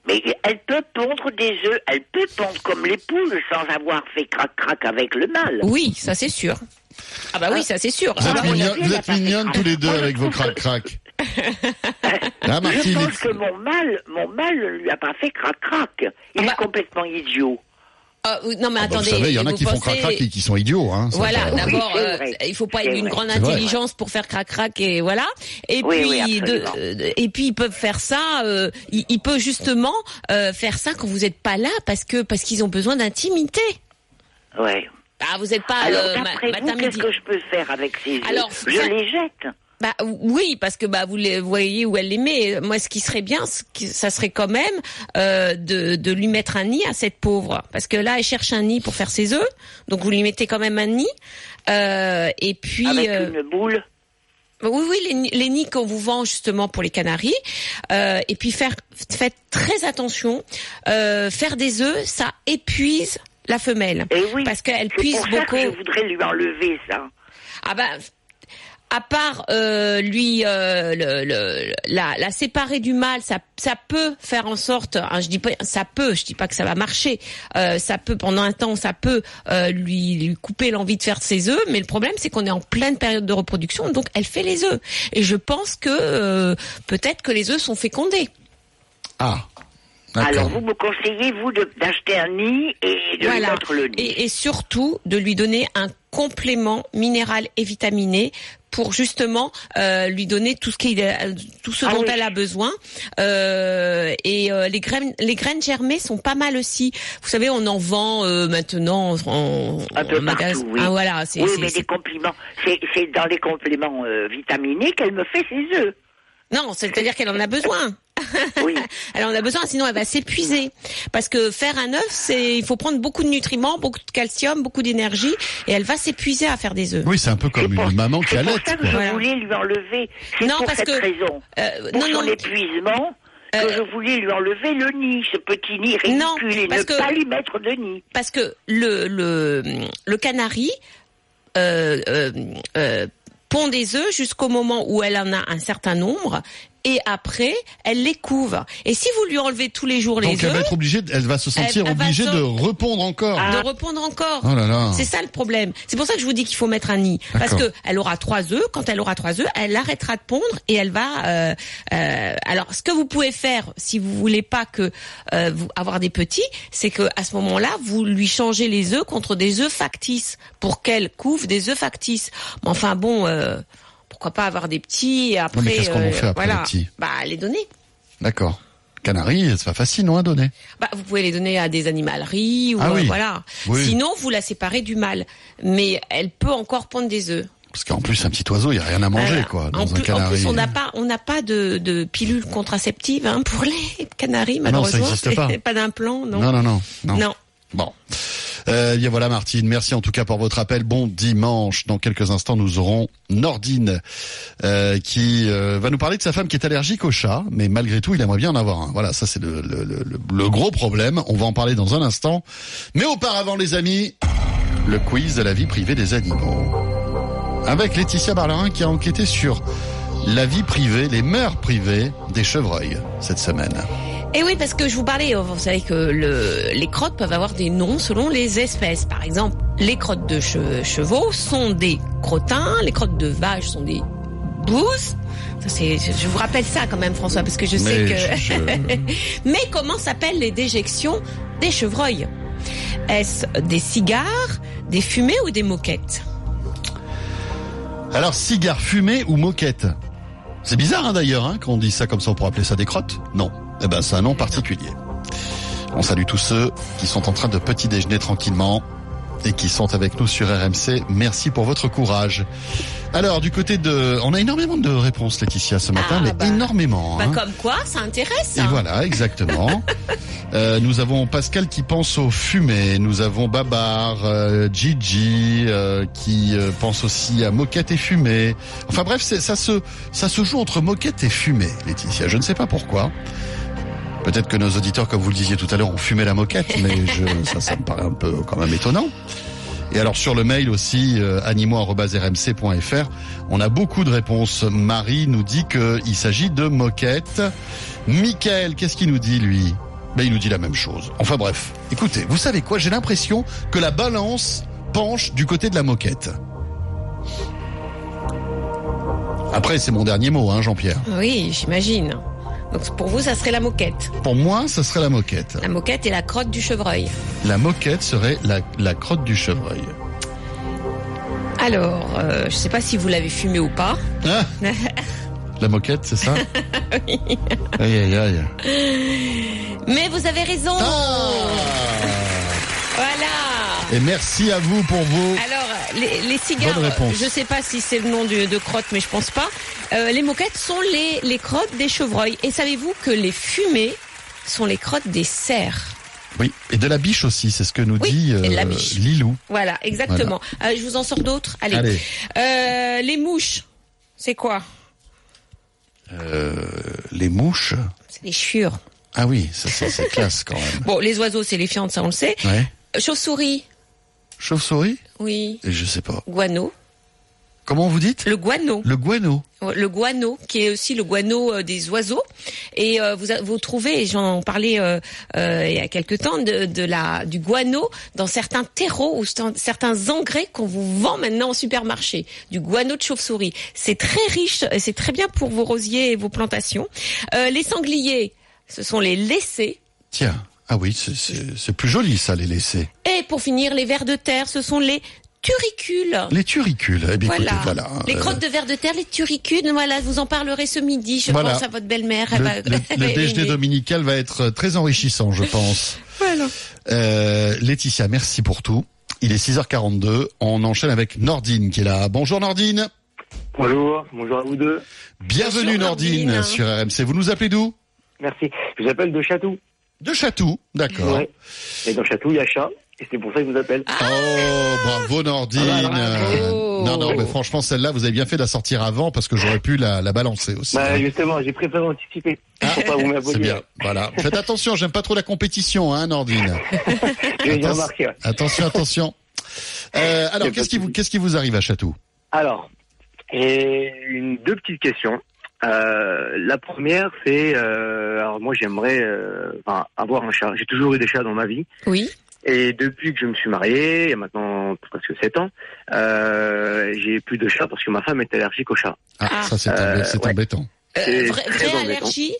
Mais elle peut pondre des œufs. Elle peut pondre comme les poules sans avoir fait crac-crac avec le mâle. Oui, ça c'est sûr. Ah bah oui, ça c'est sûr. Vous êtes, Ah, vous êtes mignonnes tous les deux avec vos crac-crac. Je pense que mon mâle, mon mâle ne lui a pas fait crac-crac. Il Ah bah- est complètement idiot. Ah, non mais Ah bah, attendez. vous savez, il y en a qui font pensez- crac-crac et qui sont idiots. Hein, Voilà, d'abord, euh, il faut pas d'une vrai. grande intelligence pour faire crac-crac et voilà. Et Oui, puis, oui, de- euh, et puis ils peuvent faire ça. Euh, il, il peut justement euh, faire ça quand vous n'êtes pas là parce que parce qu'ils ont besoin d'intimité. Ouais. Ah, vous n'êtes pas Alors, euh, ma- d'après vous, qu'est-ce que je peux faire avec ces Alors, Je ça- les jette. Bah oui, parce que bah vous les voyez où elle les met. Moi, ce qui serait bien, ça serait quand même euh, de, de lui mettre un nid à cette pauvre, parce que là, elle cherche un nid pour faire ses œufs, donc vous lui mettez quand même un nid. Euh, et puis Avec euh, une boule. oui, oui, les, ni- les nids qu'on vous vend justement pour les canaris. Euh, et puis faire, faites très attention. Euh, faire des œufs, ça épuise la femelle. Et oui. Parce qu'elle puise pour ça beaucoup. que je voudrais lui enlever ça. Ah bah, à part euh, lui euh, le, le- la, la séparer du mâle, ça, ça peut faire en sorte. hein, je dis pas, ça peut. Je dis pas que ça va marcher. Euh, ça peut pendant un temps, ça peut euh, lui, lui couper l'envie de faire ses œufs. Mais le problème, c'est qu'on est en pleine période de reproduction, donc elle fait les œufs. Et je pense que euh, peut-être que les œufs sont fécondés. Ah, Alors vous me conseillez, vous, de- d'acheter un nid et de lui mettre le nid. Et, et surtout de lui donner un complément minéral et vitaminé pour justement euh, lui donner tout ce qu'il a- tout ce Ah dont oui. elle a besoin Euh, et euh, les graines les graines germées sont pas mal aussi vous savez on en vend euh, maintenant en, Un peu en magasin. partout, oui. ah voilà c'est oui, c'est- mais c'est- des compliments. C'est c'est dans les compléments euh, vitaminés qu'elle me fait ses œufs. non c'est à dire qu'elle en a besoin Oui. elle en a besoin sinon elle va s'épuiser parce que faire un œuf c'est il faut prendre beaucoup de nutriments beaucoup de calcium beaucoup d'énergie et elle va s'épuiser à faire des œufs Oui, c'est un peu C'est comme pour- une maman qui C'est allait. pour ça que je Voilà. voulais lui enlever. C'est Non, pour parce cette que- raison. Euh, Pour non son non épuisement, que Euh, je voulais lui enlever le nid, ce petit nid Non, ridicule, et parce ne que- pas lui mettre de nid. parce que le le le canari euh, euh, euh, pond des œufs jusqu'au moment où elle en a un certain nombre et après elle les couve. Et si vous lui enlevez tous les jours Donc les elle va œufs, être obligée, elle va se sentir elle obligée se- de répondre encore. de répondre encore. Oh là là. C'est ça le problème. C'est pour ça que je vous dis qu'il faut mettre un nid. Parce que elle aura trois œufs. Quand elle aura trois œufs, elle arrêtera de pondre et elle va. euh, euh, alors, ce que vous pouvez faire, si vous voulez pas que euh, vous avoir des petits, c'est que à ce moment-là, vous lui changez les œufs contre des œufs factices pour qu'elle couvre des œufs factices. Mais enfin bon. Euh, pourquoi pas avoir des petits et après euh, mais qu'est-ce qu'on en fait après voilà, les petits? Bah les donner. D'accord. Canari, c'est pas facile, non, à donner? Bah, vous pouvez les donner à des animaleries ou Ah euh, oui. voilà. Oui. Sinon, vous la séparez du mâle, mais elle peut encore pondre des œufs. Parce qu'en plus, un petit oiseau, il y a rien à manger, quoi, dans en, un plus, en canari. plus, on n'a pas, on n'a pas de, de pilule contraceptive hein, pour les canaris, malheureusement. existe pas. pas d'implant, non. Non, non, non, non. Non. Bon. Euh, bien voilà Martine, merci en tout cas pour votre appel. Bon dimanche. Dans quelques instants, nous aurons Nordine euh, qui euh, va nous parler de sa femme qui est allergique au chat, mais malgré tout, il aimerait bien en avoir un. Voilà, ça c'est le, le, le, le- gros problème. On va en parler dans un instant. Mais auparavant, les amis, le quiz de la vie privée des animaux. Avec Laetitia Barlerin qui a enquêté sur la vie privée, les mœurs privées des chevreuils cette semaine. Et oui, parce que je vous parlais, vous savez que le, les crottes peuvent avoir des noms selon les espèces. Par exemple, les crottes de che- chevaux sont des crottins, les crottes de vaches sont des c'est, je vous rappelle ça quand même, François, parce que je sais Mais que. je- Mais comment s'appellent les déjections des chevreuils? Est-ce des cigares, des fumées ou des moquettes? Alors, cigare fumé ou moquette C'est bizarre hein, d'ailleurs, hein, quand on dit ça comme ça, on pourrait appeler ça des crottes? Non. Eh ben, c'est un nom particulier. On salue tous ceux qui sont en train de petit déjeuner tranquillement et qui sont avec nous sur RMC. Merci pour votre courage. Alors, du côté de... On a énormément de réponses, Laetitia, ce matin, Ah, mais bah. énormément. Bah, hein. Comme quoi, ça intéresse. Et hein. voilà, exactement. Euh, nous avons Pascal qui pense aux fumées. Nous avons Babar, euh, Gigi euh, qui pense aussi à moquette et fumée. Enfin bref, ça se ça se joue entre moquette et fumée, Laetitia. Je ne sais pas pourquoi. Peut-être que nos auditeurs, comme vous le disiez tout à l'heure, ont fumé la moquette, mais je, ça, ça me paraît un peu quand même étonnant. Et alors sur le mail aussi, euh, animaux@rmc.fr, on a beaucoup de réponses. Marie nous dit qu'il s'agit de moquette. Michael, qu'est-ce qu'il nous dit lui? Ben il nous dit la même chose. Enfin bref, écoutez, vous savez quoi? J'ai l'impression que la balance penche du côté de la moquette. Après, c'est mon dernier mot, hein, Jean-Pierre. Oui, j'imagine. Donc pour vous, ça serait la moquette. Pour moi, ça serait la moquette. La moquette et la crotte du chevreuil. La moquette serait la, la crotte du chevreuil. Alors, euh, je sais pas si vous l'avez fumé ou pas. Ah la moquette, c'est ça Aïe, aïe, aïe. Mais vous avez raison. Ah Voilà. Et merci à vous pour vos... Alors, les, les cigares, je sais pas si c'est le nom de, de crotte, mais je pense pas. Euh, les moquettes sont les, les crottes des chevreuils. Et savez-vous que les fumées sont les crottes des cerfs? Oui, et de la biche aussi, c'est ce que nous Oui, dit la euh, biche. Lilou. Voilà, exactement. Euh, je vous en sors d'autres. Allez. Allez. Euh, les mouches, c'est quoi? Les mouches. C'est les chiures. Ah oui, ça, ça, c'est classe quand même. Bon, les oiseaux, c'est les fientes, ça on le sait. Ouais. Chauve-souris, Chauve-souris oui. Et Je sais pas. Guano. Comment vous dites? Le guano. Le guano. Le guano, qui est aussi le guano euh, des oiseaux. Et euh, vous, vous trouvez, et j'en parlais euh, euh, il y a quelque temps, de, de la, du guano dans certains terreaux ou certains engrais qu'on vous vend maintenant au supermarché. Du guano de chauve-souris. C'est très riche, et c'est très bien pour vos rosiers et vos plantations. Les sangliers, ce sont les laissés. Tiens. Ah oui, c'est- plus joli ça, les laissés. Et pour finir, les vers de terre, ce sont les turicules. Les turicules. Eh bien, Voilà. écoutez, voilà. Les Euh, crottes de vers de terre, les turicules, voilà, vous en parlerez ce midi, je Voilà. pense à votre belle-mère. le, va- déjeuner dominical va être très enrichissant, je pense. Voilà. Euh, Laetitia, merci pour tout. Il est 6h42. On enchaîne avec Nordine qui est là. Bonjour Nordine. Bonjour, bonjour à vous deux. Bienvenue Bonjour, Nordine, Nordine. sur RMC. Vous nous appelez d'où? Merci. Je vous appelle de Chatou. De Chatou. D'accord. Ouais. Et dans Chatou, il y a chat. Et c'est pour ça que je vous appelle. Ah. Oh, bravo Nordine. Ah, bravo. non, non, mais franchement, celle-là, vous avez bien fait de la sortir avant parce que j'aurais pu la, la balancer aussi. Bah, justement, j'ai préféré anticiper. Pour pas vous C'est m'abonner. bien. Voilà. Faites attention, j'aime pas trop la compétition, hein, Nordine. J'ai bien Attention. remarqué. ouais. Attention, attention. Euh, alors, qu'est-ce qui vous, qu'est-ce qui vous arrive à Chatou? Alors, et une, deux petites questions. Euh, la première, c'est, euh, alors moi j'aimerais euh, enfin, avoir un chat. J'ai toujours eu des chats dans ma vie. Oui. Et depuis que je me suis marié, il y a maintenant presque sept ans, euh, j'ai plus de chats parce que ma femme est allergique aux chats. Ah, Ah. ça c'est Euh, ouais. embêtant. Euh, C'est vraie très vraie embêtant. allergie?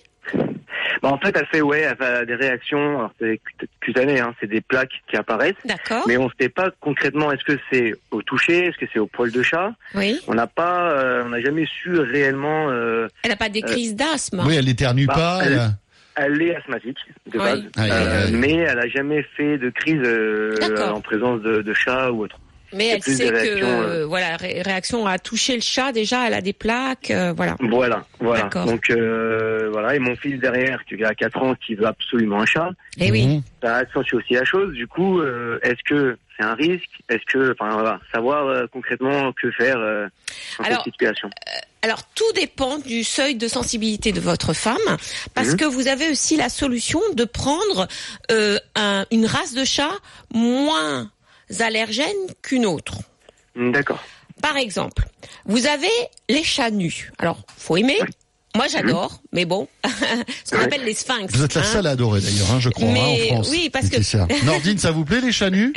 Bah, en fait, elle fait ouais, elle fait des réactions. Alors c'est cut- cutané, hein, c'est des plaques qui apparaissent. D'accord. Mais on ne sait pas concrètement est-ce que c'est au toucher, est-ce que c'est au poil de chat? Oui. On n'a pas, euh, on n'a jamais su réellement. Euh, Elle n'a pas des crises d'asthme. Oui, elle éternue Bah, pas. elle- elle- elle est asthmatique de Oui. base, Aïe, aïe, Euh, aïe. mais elle a jamais fait de crise euh, en présence de, de chat ou autre. Mais elle plus sait des que réactions, euh, voilà ré- réaction à toucher le chat déjà, elle a des plaques, euh, voilà. Voilà, voilà. Donc euh, voilà, et mon fils derrière, qui a 4 ans, qui veut absolument un chat. Et oui. Mhm. ça accentue aussi la chose. Du coup, euh, est-ce que c'est un risque? Est-ce que, enfin voilà, savoir euh, concrètement que faire euh, dans Alors, cette situation. Alors tout dépend du seuil de sensibilité de votre femme, parce Mhm. que vous avez aussi la solution de prendre euh, un- une race de chat moins allergène qu'une autre. Hmm, D'accord. Par exemple, vous avez les chats nus. Alors, faut aimer. Moi, j'adore, mais bon, ce qu'on appelle les sphinx. Vous êtes la hein. seule à adorer d'ailleurs, hein, je crois, hein, en France. oui, parce que-. Nordine, ça vous plaît les chats nus?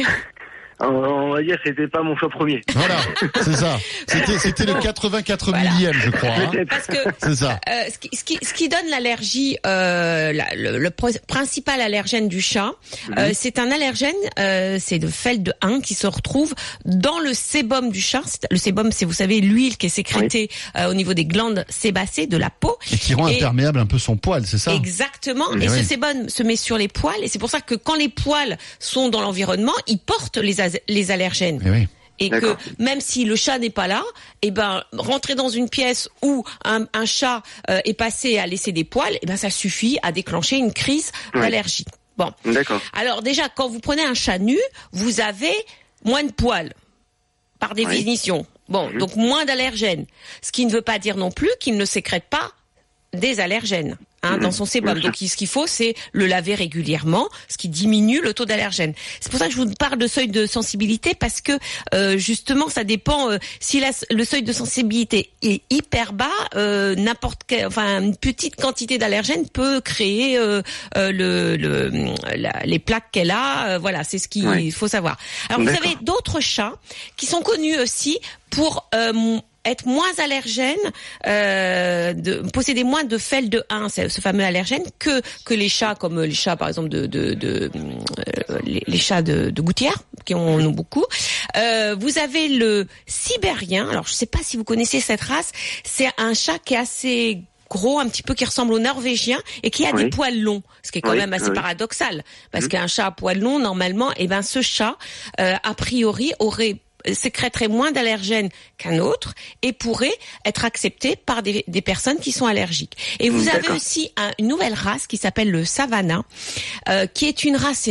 On, on va dire que c'était pas mon choix premier. Voilà, c'est ça. C'était, c'était le 84 Voilà. millième, je crois. hein. Parce que C'est ça. Euh, ce, qui, ce, qui, ce qui donne l'allergie, euh, la- le, principal allergène du chat, euh, c'est un allergène, euh, c'est le fel de 1 qui se retrouve dans le sébum du chat. Le sébum, c'est vous savez l'huile qui est sécrétée euh, au niveau des glandes sébacées de la peau. Et qui rend Et- imperméable un peu son poil, c'est ça? Exactement. Et oui. ce sébum se met sur les poils, et c'est pour ça que quand les poils sont dans l'environnement, ils portent les, as- les allergènes. Eh oui. Et que même si le chat n'est pas là, eh ben rentrer dans une pièce où un, un chat euh, est passé et a laissé des poils, eh ben ça suffit à déclencher une crise Ouais. d'allergie. Bon. D'accord. Alors déjà, quand vous prenez un chat nu, vous avez moins de poils, par définition. Bon, Mhm. donc moins d'allergènes. Ce qui ne veut pas dire non plus qu'il ne sécrète pas des allergènes hein, Mhm. dans son sébum. Donc ce qu'il faut, c'est le laver régulièrement, ce qui diminue le taux d'allergènes. C'est pour ça que je vous parle de seuil de sensibilité parce que euh, justement, ça dépend. euh, si la- le seuil de sensibilité est hyper bas, euh, n'importe quel, enfin une petite quantité d'allergènes peut créer le, le- la- les plaques qu'elle a. voilà, c'est ce qu'il Ouais. faut savoir. Alors vous avez d'autres chats qui sont connus aussi pour être moins allergènes, euh, de posséder moins de fel de 1, ce ce fameux allergène, que que les chats comme les chats par exemple de, de, de euh, les, les chats de, de gouttière qui en ont beaucoup. Euh, vous avez le sibérien. Alors je sais pas si vous connaissez cette race. C'est un chat qui est assez gros, un petit peu qui ressemble au norvégien et qui a Oui. des poils longs, ce qui est quand Oui, même assez oui. paradoxal parce Mhm. qu'un chat à poils longs normalement, et ben ce chat euh, a priori aurait sécréterait moins d'allergènes qu'un autre et pourrait être accepté par des, des personnes qui sont allergiques. Et vous avez aussi un- une nouvelle race qui s'appelle le Savannah, euh, qui est une race,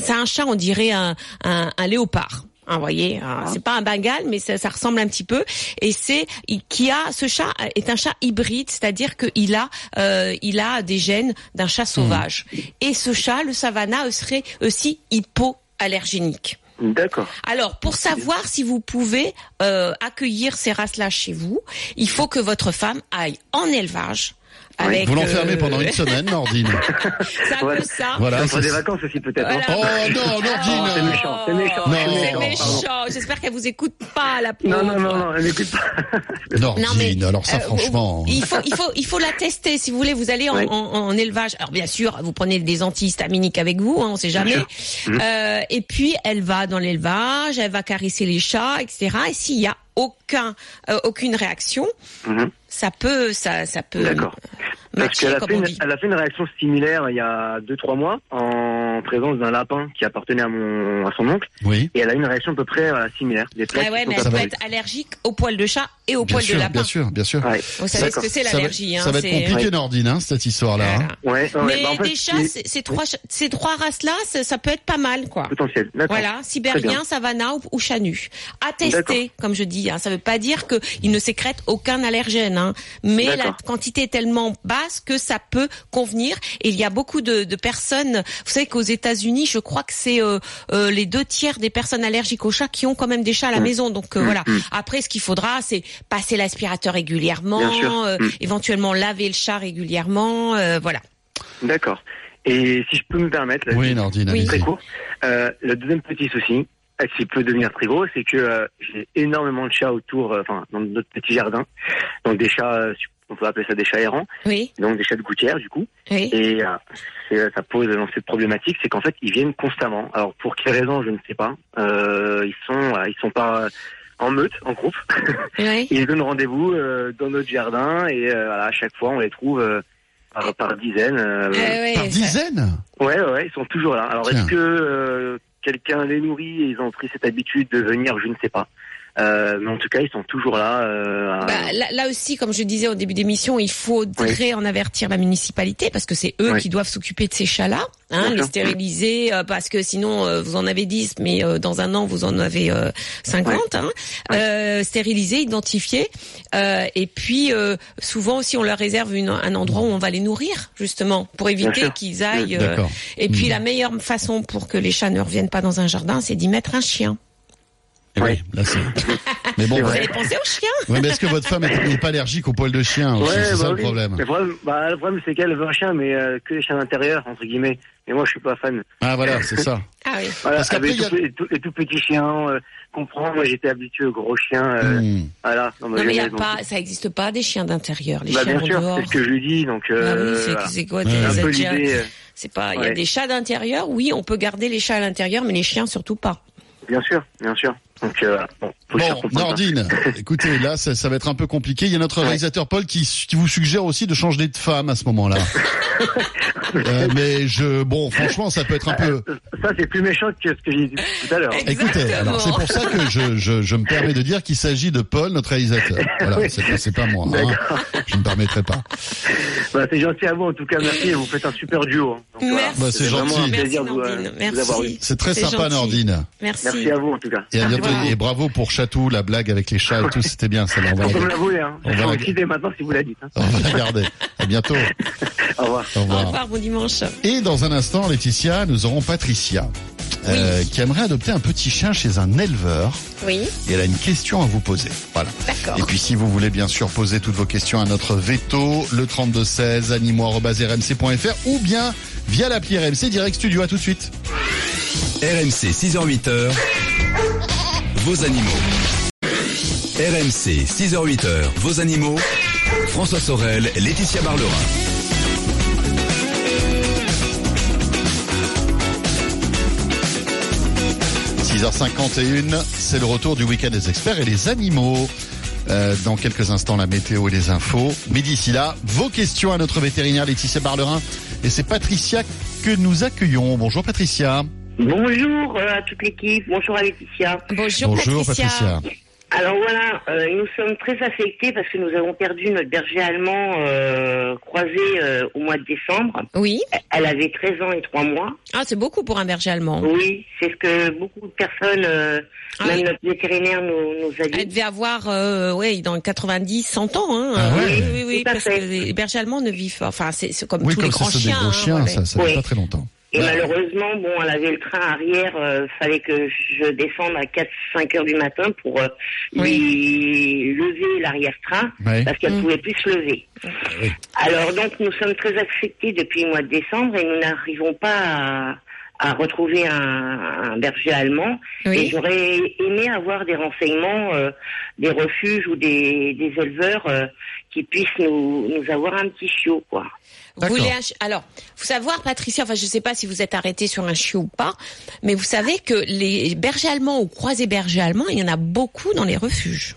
c'est un chat, on dirait un, un, un léopard. Hein, vous voyez, hein, c'est pas un bengal, mais ça, ça ressemble un petit peu. Et c'est qui a ce chat est un chat hybride, c'est-à-dire qu'il a euh, il a des gènes d'un chat sauvage. Et ce chat, le Savannah, serait aussi hypoallergénique. D'accord. Alors, pour savoir si vous pouvez euh, accueillir ces races-là chez vous, il faut que votre femme aille en élevage. Avec, Vous l'enfermez euh, pendant une semaine, Nordine. C'est un Ouais. peu ça. Voilà. C'est- des vacances aussi peut-être. Voilà. Oh non, Oh, c'est Nordine. méchant, c'est méchant, c'est C'est méchant. méchant. J'espère qu'elle vous écoute pas, la pauvre. Non, non, non, non, elle n'écoute pas. Nordine. Non, mais, alors ça, euh, franchement. Il faut, il faut, il faut la tester. Si vous voulez, vous allez en, Oui. en, en élevage. Alors bien sûr, vous prenez des antihistaminiques avec vous, hein, on sait jamais. Mhm. Euh, et puis elle va dans l'élevage, elle va caresser les chats, etc. Et s'il y a aucun, euh, aucune réaction, Mhm. Ça peut, ça, ça peut. Parce qu'elle a, fait une, dit. elle a fait une réaction similaire il y a 2-3 mois en présence d'un lapin qui appartenait à, mon, à son oncle Oui. et elle a une réaction à peu près euh, similaire. Des Ah ouais, mais elle peut être allergique au poil de chat et au Bien poil de lapin. bien sûr, bien sûr. Ouais. Vous savez ce que c'est Ça l'allergie. Ça hein, va être compliqué, Ouais. Nordine, hein, cette histoire-là. hein. Voilà. Ouais, ouais, Mais bah en fait, des chats, ces trois, ces trois races-là, ça, ça peut être pas mal, quoi. potentiel. Voilà, sibérien, bien. savannah ou, ou chanu. À tester, comme je dis. Hein. Ça veut pas dire qu'il ne sécrète aucun allergène, hein. mais la quantité est tellement basse que ça peut convenir. Et il y a beaucoup de, de personnes. Vous savez qu'aux États-Unis, je crois que c'est euh, euh, les deux tiers des personnes allergiques aux chats qui ont quand même des chats à la maison. Donc euh, voilà. Après, ce qu'il faudra, c'est passer l'aspirateur régulièrement, euh, Mm. éventuellement laver le chat régulièrement. euh, voilà. D'accord. Et si je peux me permettre, là, Oui, très court, euh, le deuxième petit souci, euh, qui peut devenir très gros, c'est que euh, j'ai énormément de chats autour, euh, enfin dans notre petit jardin, donc des chats, euh, on peut appeler ça des chats errants, Oui, donc des chats de gouttière du coup. oui. Et euh, c'est- ça pose dans cette problématique, c'est qu'en fait ils viennent constamment. Alors pour quelle raison, je ne sais pas. Euh, ils sont, voilà, ils sont pas euh, en meute, en groupe. oui. ils donnent rendez-vous euh, dans notre jardin et euh, voilà, à chaque fois on les trouve euh, par, par dizaines. euh, Euh, ouais, Par dizaines? Ouais, ouais, ouais, ils sont toujours là. Alors est-ce que euh, quelqu'un les nourrit et ils ont pris cette habitude de venir Je ne sais pas. Euh, mais en tout cas, ils sont toujours là. Euh, à- Bah, là, là aussi, comme je disais au début d'émission, il faudrait en avertir la municipalité parce que c'est eux Oui. qui doivent s'occuper de ces chats-là, hein, les stériliser euh, parce que sinon euh, vous en avez 10, mais euh, dans un an vous en avez euh, 50. Hein, euh, stériliser, identifier, euh, et puis euh, souvent aussi on leur réserve une- un endroit où on va les nourrir justement pour éviter qu'ils aillent. euh, D'accord. et puis Mm. la meilleure façon pour que les chats ne reviennent pas dans un jardin, c'est d'y mettre un chien. Ouais. oui, là, c'est- Mais bon, C'est Vous avez pensé au chien ouais, mais est-ce que votre femme est- n'est pas allergique aux poils de chien aussi C'est ça bah le oui. problème. Le problème, bah, le problème c'est qu'elle veut un chien, mais euh, que les chiens d'intérieur entre guillemets. Et moi, je suis pas fan. Ah voilà, c'est ça. Ah oui. Voilà, Parce qu'après, avec il y a- tout, les, tout, les tout petits chiens, euh, comprends. Moi, j'étais habitué aux gros chiens. euh, Hmm. Voilà. dans ma Non mais y a donc- pas, ça existe pas des chiens d'intérieur. Les Bah, chiens bien sûr, c'est ce que je lui dis. Donc, Ah euh, oui, c'est voilà. c'est quoi Ouais. des- C'est un des peu chiens- l'idée. euh, C'est pas. Il y a Ouais. des chats d'intérieur. Oui, on peut garder les chats à l'intérieur, mais les chiens surtout pas. Bien sûr, bien sûr. Donc, euh, voilà. bon, Bon. Nordine, écoutez, là, ça, ça va être un peu compliqué. Il y a notre réalisateur Paul qui, qui vous suggère aussi de changer de femme à ce moment-là. Euh, mais je, bon, franchement, ça peut être un peu. Ça, c'est plus méchant que ce que j'ai dit tout à l'heure. Écoutez, alors c'est pour ça que je, je, je me permets de dire qu'il s'agit de Paul, notre réalisateur. Voilà, Oui. c'est pas, moi. hein. Je ne me permettrai pas. Bah, c'est gentil à vous, en tout cas, merci. Vous faites un super duo. hein. Donc, voilà. Merci. Bah, c'est vraiment gentil. un plaisir Merci de vous, euh. Merci. C'est très sympa, gentil. Nordine. Merci. Merci à vous, en tout cas. Et à bientôt. Et bravo pour Chatou, la blague avec les chats et tout, c'était bien. Ça, là, on va la, hein. On va la- maintenant si vous la dites. hein. on va la garder. À bientôt. Au revoir. Au Au revoir. bon dimanche. Et dans un instant, Laetitia, nous aurons Patricia, euh, qui aimerait adopter un petit chien chez un éleveur. Oui, Et elle a une question à vous poser. Voilà. d'accord. Et puis si vous voulez bien sûr poser toutes vos questions à notre veto, le 3216 animaux@rmc.fr ou bien via l'appli RMC Direct Studio. À tout de suite. RMC 6h-8h, vos animaux. RMC 6h-8h, vos animaux. François Sorel, Laetitia Barlerin. 6h51, c'est le retour du week-end des experts et les animaux. Euh, dans quelques instants, la météo et les infos. Mais d'ici là, vos questions à notre vétérinaire Laetitia Barlerin. Et c'est Patricia que nous accueillons. Bonjour Patricia. Bonjour euh, à toute l'équipe, bonjour à Laetitia. Bonjour, Bonjour Patricia. Patricia. Alors voilà, euh, nous sommes très affectés parce que nous avons perdu notre berger allemand euh, croisé euh, au mois de décembre. Oui. Elle avait 13 ans et 3 mois. Ah, c'est beaucoup pour un berger allemand. Oui, c'est ce que beaucoup de personnes, euh, Ah même oui. notre vétérinaire nous, nous a Elle dit. devait avoir, euh, ouais, dans le 90, 100 ans. Hein. Ah ouais. oui, oui, oui, parce que les bergers allemands ne vivent pas. Enfin, c'est comme Oui, tous comme les ça, grands c'est des chiens. gros hein, chiens, voilà. ça, ça fait Oui. pas très longtemps. Et Bah, malheureusement, bon, elle avait le train arrière, euh, fallait que je descende à 4-5 heures du matin pour euh, lui lever l'arrière-train Ouais. parce qu'elle Mm. pouvait plus se lever. oui. Alors donc nous sommes très affectés depuis le mois de décembre et nous n'arrivons pas à, à retrouver un, un berger allemand. Et Oui. j'aurais aimé avoir des renseignements euh, des refuges ou des, des éleveurs euh, qui puissent nous, nous avoir un petit chiot, quoi. Vous voulez un Alors, faut savoir, Patricia, enfin, je sais pas si vous êtes arrêté sur un chiot ou pas, mais vous savez que les bergers allemands ou croisés bergers allemands, il y en a beaucoup dans les refuges.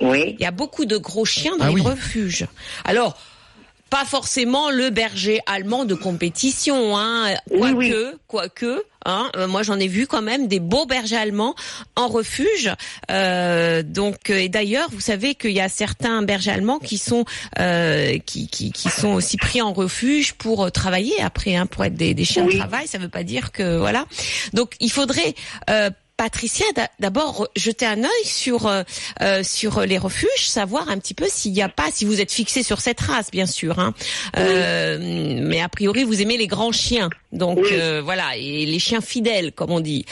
Oui. Il y a beaucoup de gros chiens dans Ah les oui. refuges. Alors, pas forcément le berger allemand de compétition, hein. Quoique, oui. quoique, hein. euh, Moi, j'en ai vu quand même des beaux bergers allemands en refuge. Euh, donc, euh, et d'ailleurs, vous savez qu'il y a certains bergers allemands qui sont euh, qui, qui, qui sont aussi pris en refuge pour euh, travailler après, hein, pour être des, des chiens de travail. Ça veut pas dire que voilà. Donc, il faudrait euh, Patricia, d'a- d'abord jeter un œil sur euh, euh, sur les refuges, savoir un petit peu s'il n'y a pas, si vous êtes fixé sur cette race, bien sûr. Hein. Euh, mais a priori, vous aimez les grands chiens, donc Oui. euh, voilà, et les chiens fidèles, comme on dit,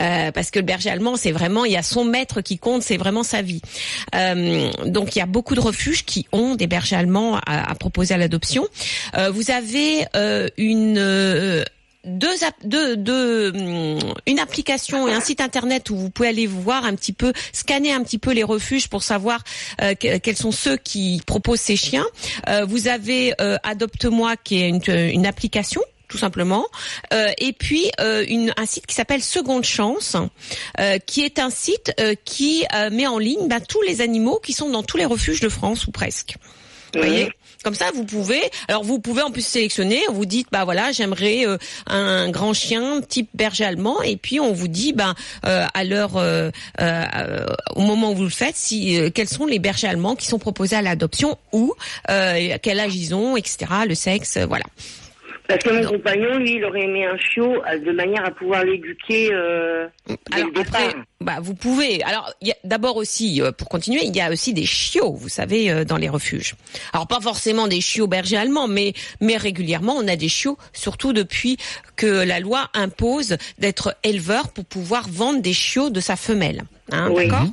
Euh, parce que le berger allemand, c'est vraiment, il y a son maître qui compte, c'est vraiment sa vie. Euh, donc il y a beaucoup de refuges qui ont des bergers allemands à, à proposer à l'adoption. Euh, vous avez euh, une euh, deux, deux, hum, une application et un site internet où vous pouvez aller voir un petit peu, scanner un petit peu les refuges pour savoir euh, que- quels sont ceux qui proposent ces chiens. Euh, vous avez euh, Adopte-moi qui est une, application tout simplement, Euh, et puis une, un site qui s'appelle Seconde Chance, qui est un site qui met en ligne bah, tous les animaux qui sont dans tous les refuges de France ou presque. Vous voyez comme ça, vous pouvez. Alors, vous pouvez en plus sélectionner. Vous dites, bah voilà, j'aimerais euh, un grand chien type berger allemand, et puis on vous dit, bah euh, à l'heure, euh, euh, au moment où vous le faites, si euh, quels sont les bergers allemands qui sont proposés à l'adoption ou euh, quel âge ils ont, etc. Le sexe, euh, voilà. Parce que mon compagnon, lui, il aurait aimé un chiot euh, de manière à pouvoir l'éduquer euh, dès Alors après, bah vous pouvez. Alors d'abord aussi, euh, pour continuer, il y a aussi des chiots, vous savez, euh, dans les refuges. Alors pas forcément des chiots bergers allemands, mais mais régulièrement on a des chiots, surtout depuis que la loi impose d'être éleveur pour pouvoir vendre des chiots de sa femelle. Hein, Oui. D'accord.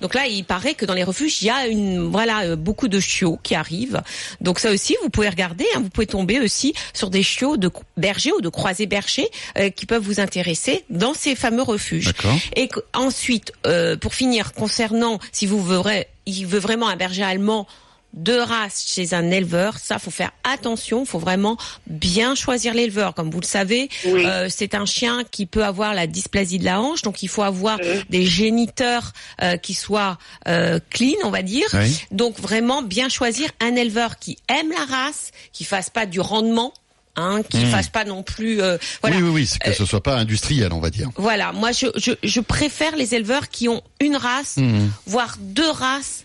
Donc là, il paraît que dans les refuges, il y a une voilà euh, beaucoup de chiots qui arrivent. Donc ça aussi, vous pouvez regarder. hein, vous pouvez tomber aussi sur des chiots de bergers ou de croisés bergers euh, qui peuvent vous intéresser dans ces fameux refuges. D'accord. Et ensuite, euh, pour finir, concernant si vous verrez, il veut vraiment un berger allemand de race chez un éleveur, ça faut faire attention, faut vraiment bien choisir l'éleveur. Comme vous le savez, Oui. euh, c'est un chien qui peut avoir la dysplasie de la hanche, donc il faut avoir Oui. des géniteurs euh, qui soient euh, clean, on va dire. Oui. Donc vraiment bien choisir un éleveur qui aime la race, qui fasse pas du rendement, hein, qui fasse pas non plus, euh, voilà. Oui, oui, oui, que ce soit pas industriel, on va dire. Voilà, moi je, je, je préfère les éleveurs qui ont une race, Mhm. voire deux races,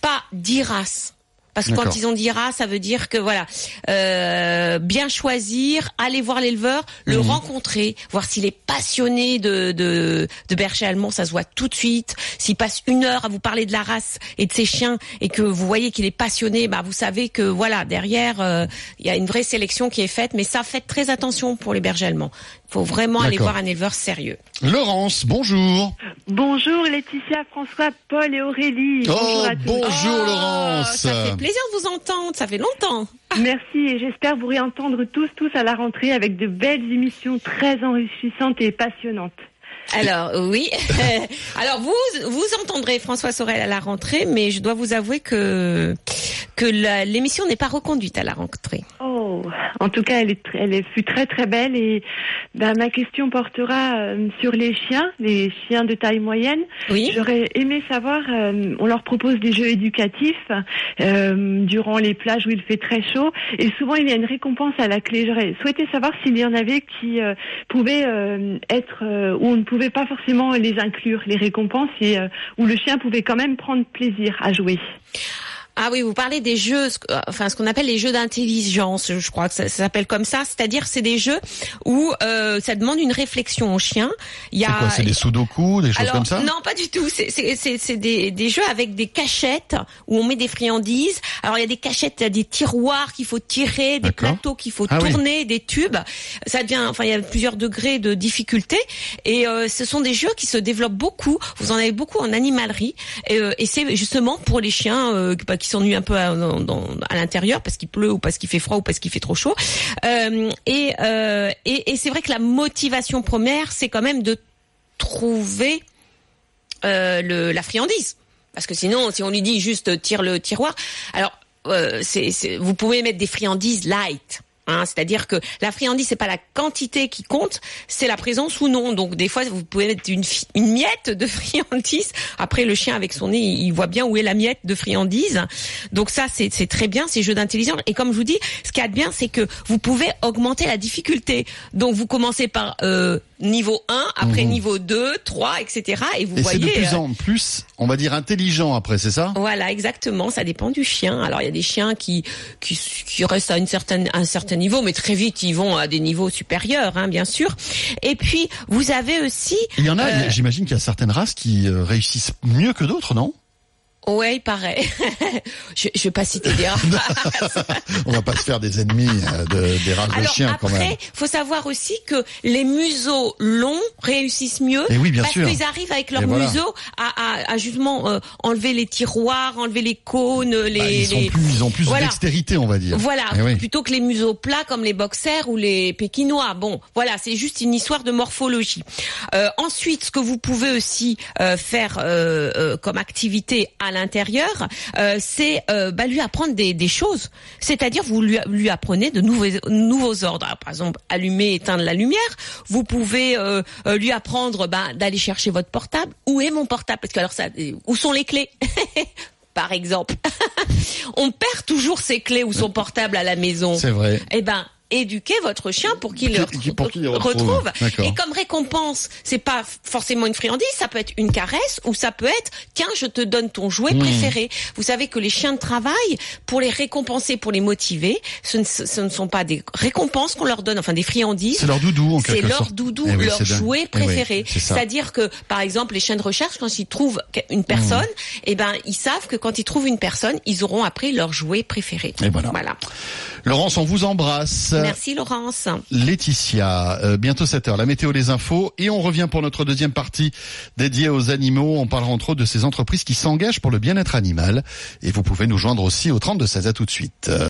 pas dix races. Parce que quand ils ont dix races, ça veut dire que voilà, euh, bien choisir, aller voir l'éleveur, le Mhm. rencontrer, voir s'il est passionné de, de, de berger allemand, ça se voit tout de suite. S'il passe une heure à vous parler de la race et de ses chiens et que vous voyez qu'il est passionné, bah vous savez que voilà derrière euh, il y a une vraie sélection qui est faite. Mais ça, faites très attention pour les bergers allemands. Il faut vraiment aller voir un éleveur sérieux. Laurence, bonjour. Bonjour Laetitia, François, Paul et Aurélie. Oh, bonjour à tous. bonjour Oh, Laurence. Ça fait plaisir de vous entendre, ça fait longtemps. Merci et j'espère vous réentendre tous, tous à la rentrée avec de belles émissions très enrichissantes et passionnantes. Alors oui, alors vous vous entendrez François Sorel à la rentrée, mais je dois vous avouer que que l'émission n'est pas reconduite à la rentrée. Oh, En tout cas, elle, est, elle est- fut très très belle et ben, ma question portera euh, sur les chiens, les chiens de taille moyenne. Oui. J'aurais aimé savoir, euh, on leur propose des jeux éducatifs euh, durant les plages où il fait très chaud et souvent il y a une récompense à la clé. J'aurais souhaité savoir s'il y en avait qui euh, pouvaient euh, être, euh, où on ne pouvait pas forcément les inclure, les récompenses, et euh, où le chien pouvait quand même prendre plaisir à jouer. Ah oui, vous parlez des jeux, enfin ce qu'on appelle les jeux d'intelligence, je crois que ça, ça s'appelle comme ça. C'est-à-dire c'est des jeux où euh, ça demande une réflexion au chien. Il y C'est a C'est des sudoku, des choses Alors, comme ça? Non, pas du tout. C'est- des, des jeux avec des cachettes où on met des friandises. Alors il y a des cachettes, il y a des tiroirs qu'il faut tirer, des plateaux qu'il faut Ah oui. tourner, des tubes. Ça devient, enfin il y a plusieurs degrés de difficulté. Et euh, ce sont des jeux qui se développent beaucoup. Vous en avez beaucoup en animalerie. Et, euh, et c'est justement pour les chiens euh, bah, qui s'ennuient un peu à, l'intérieur parce qu'il pleut ou parce qu'il fait froid ou parce qu'il fait trop chaud. Euh, et euh, et, et c'est vrai que la motivation première, c'est quand même de trouver euh, le, la friandise. Parce que sinon, si on lui dit juste tire le tiroir, alors vous pouvez mettre des friandises light. Hein, c'est-à-dire que la friandise c'est pas la quantité qui compte, c'est la présence ou non. Donc des fois vous pouvez mettre une, miette de friandise. Après le chien avec son nez il voit bien où est la miette de friandise. Donc ça c'est, très bien ces jeux d'intelligence. Et comme je vous dis, ce qu'il y a de bien c'est que vous pouvez augmenter la difficulté. Donc vous commencez par euh, niveau 1, après Mhm. niveau 2, 3, etc. Et vous Et c'est voyez. de plus euh, en plus, on va dire, intelligent après, c'est ça? Voilà, exactement. Ça dépend du chien. Alors il y a des chiens qui qui, qui restent à une certaine un certain niveau, mais très vite ils vont à des niveaux supérieurs, hein, bien sûr. Et puis vous avez aussi, Il y en a, Euh, j'imagine qu'il y a certaines races qui euh, réussissent mieux que d'autres, non? Ouais, il paraît. je, je vais pas citer des races. On va pas se faire des ennemis euh, de, des races de chiens quand même. après, faut savoir aussi que les museaux longs réussissent mieux Eh oui, bien parce qu'ils arrivent avec leur Et voilà. museau à, à, à justement euh, enlever les tiroirs, enlever les cônes, les, Bah, ils, sont les- plus, ils ont plus Voilà. de dextérité, on va dire. Voilà, Eh oui. plutôt que les museaux plats comme les boxers ou les pékinois. Bon, voilà, c'est juste une histoire de morphologie. Euh, ensuite, ce que vous pouvez aussi euh, faire comme activité à l'intérieur, euh, c'est euh, bah, lui apprendre des, des choses. C'est-à-dire, vous lui, lui apprenez de nouveaux, nouveaux ordres. Alors, par exemple, allumer, éteindre la lumière. Vous pouvez euh, lui apprendre bah, d'aller chercher votre portable. Où est mon portable? Parce que alors ça, où sont les clés? Par exemple, on perd toujours ses clés ou son portable à la maison. C'est vrai. Eh ben, éduquez votre chien pour qu'il le retrouve. Et comme récompense, c'est pas forcément une friandise, ça peut être une caresse ou ça peut être tiens, je te donne ton jouet Mmh. préféré. Vous savez que les chiens de travail, pour les récompenser, pour les motiver, ce ne, ce ne sont pas des récompenses qu'on leur donne, enfin des friandises. C'est leur doudou, en C'est quelque leur sorte. doudou, Eh oui, leur c'est dingue. jouet Eh oui, préféré. c'est ça. C'est-à-dire que, par exemple, les chiens de recherche, quand ils trouvent une personne, eh ben, ils savent que quand ils trouvent une personne, ils auront appris leur jouet préféré. Et voilà. Voilà. Laurence, on vous embrasse. Merci Laurence. Laetitia, euh, bientôt 7 heures, la météo, les infos, et on revient pour notre deuxième partie dédiée aux animaux. On parlera entre autres de ces entreprises qui s'engagent pour le bien-être animal, et vous pouvez nous joindre aussi au 32 16 à tout de suite.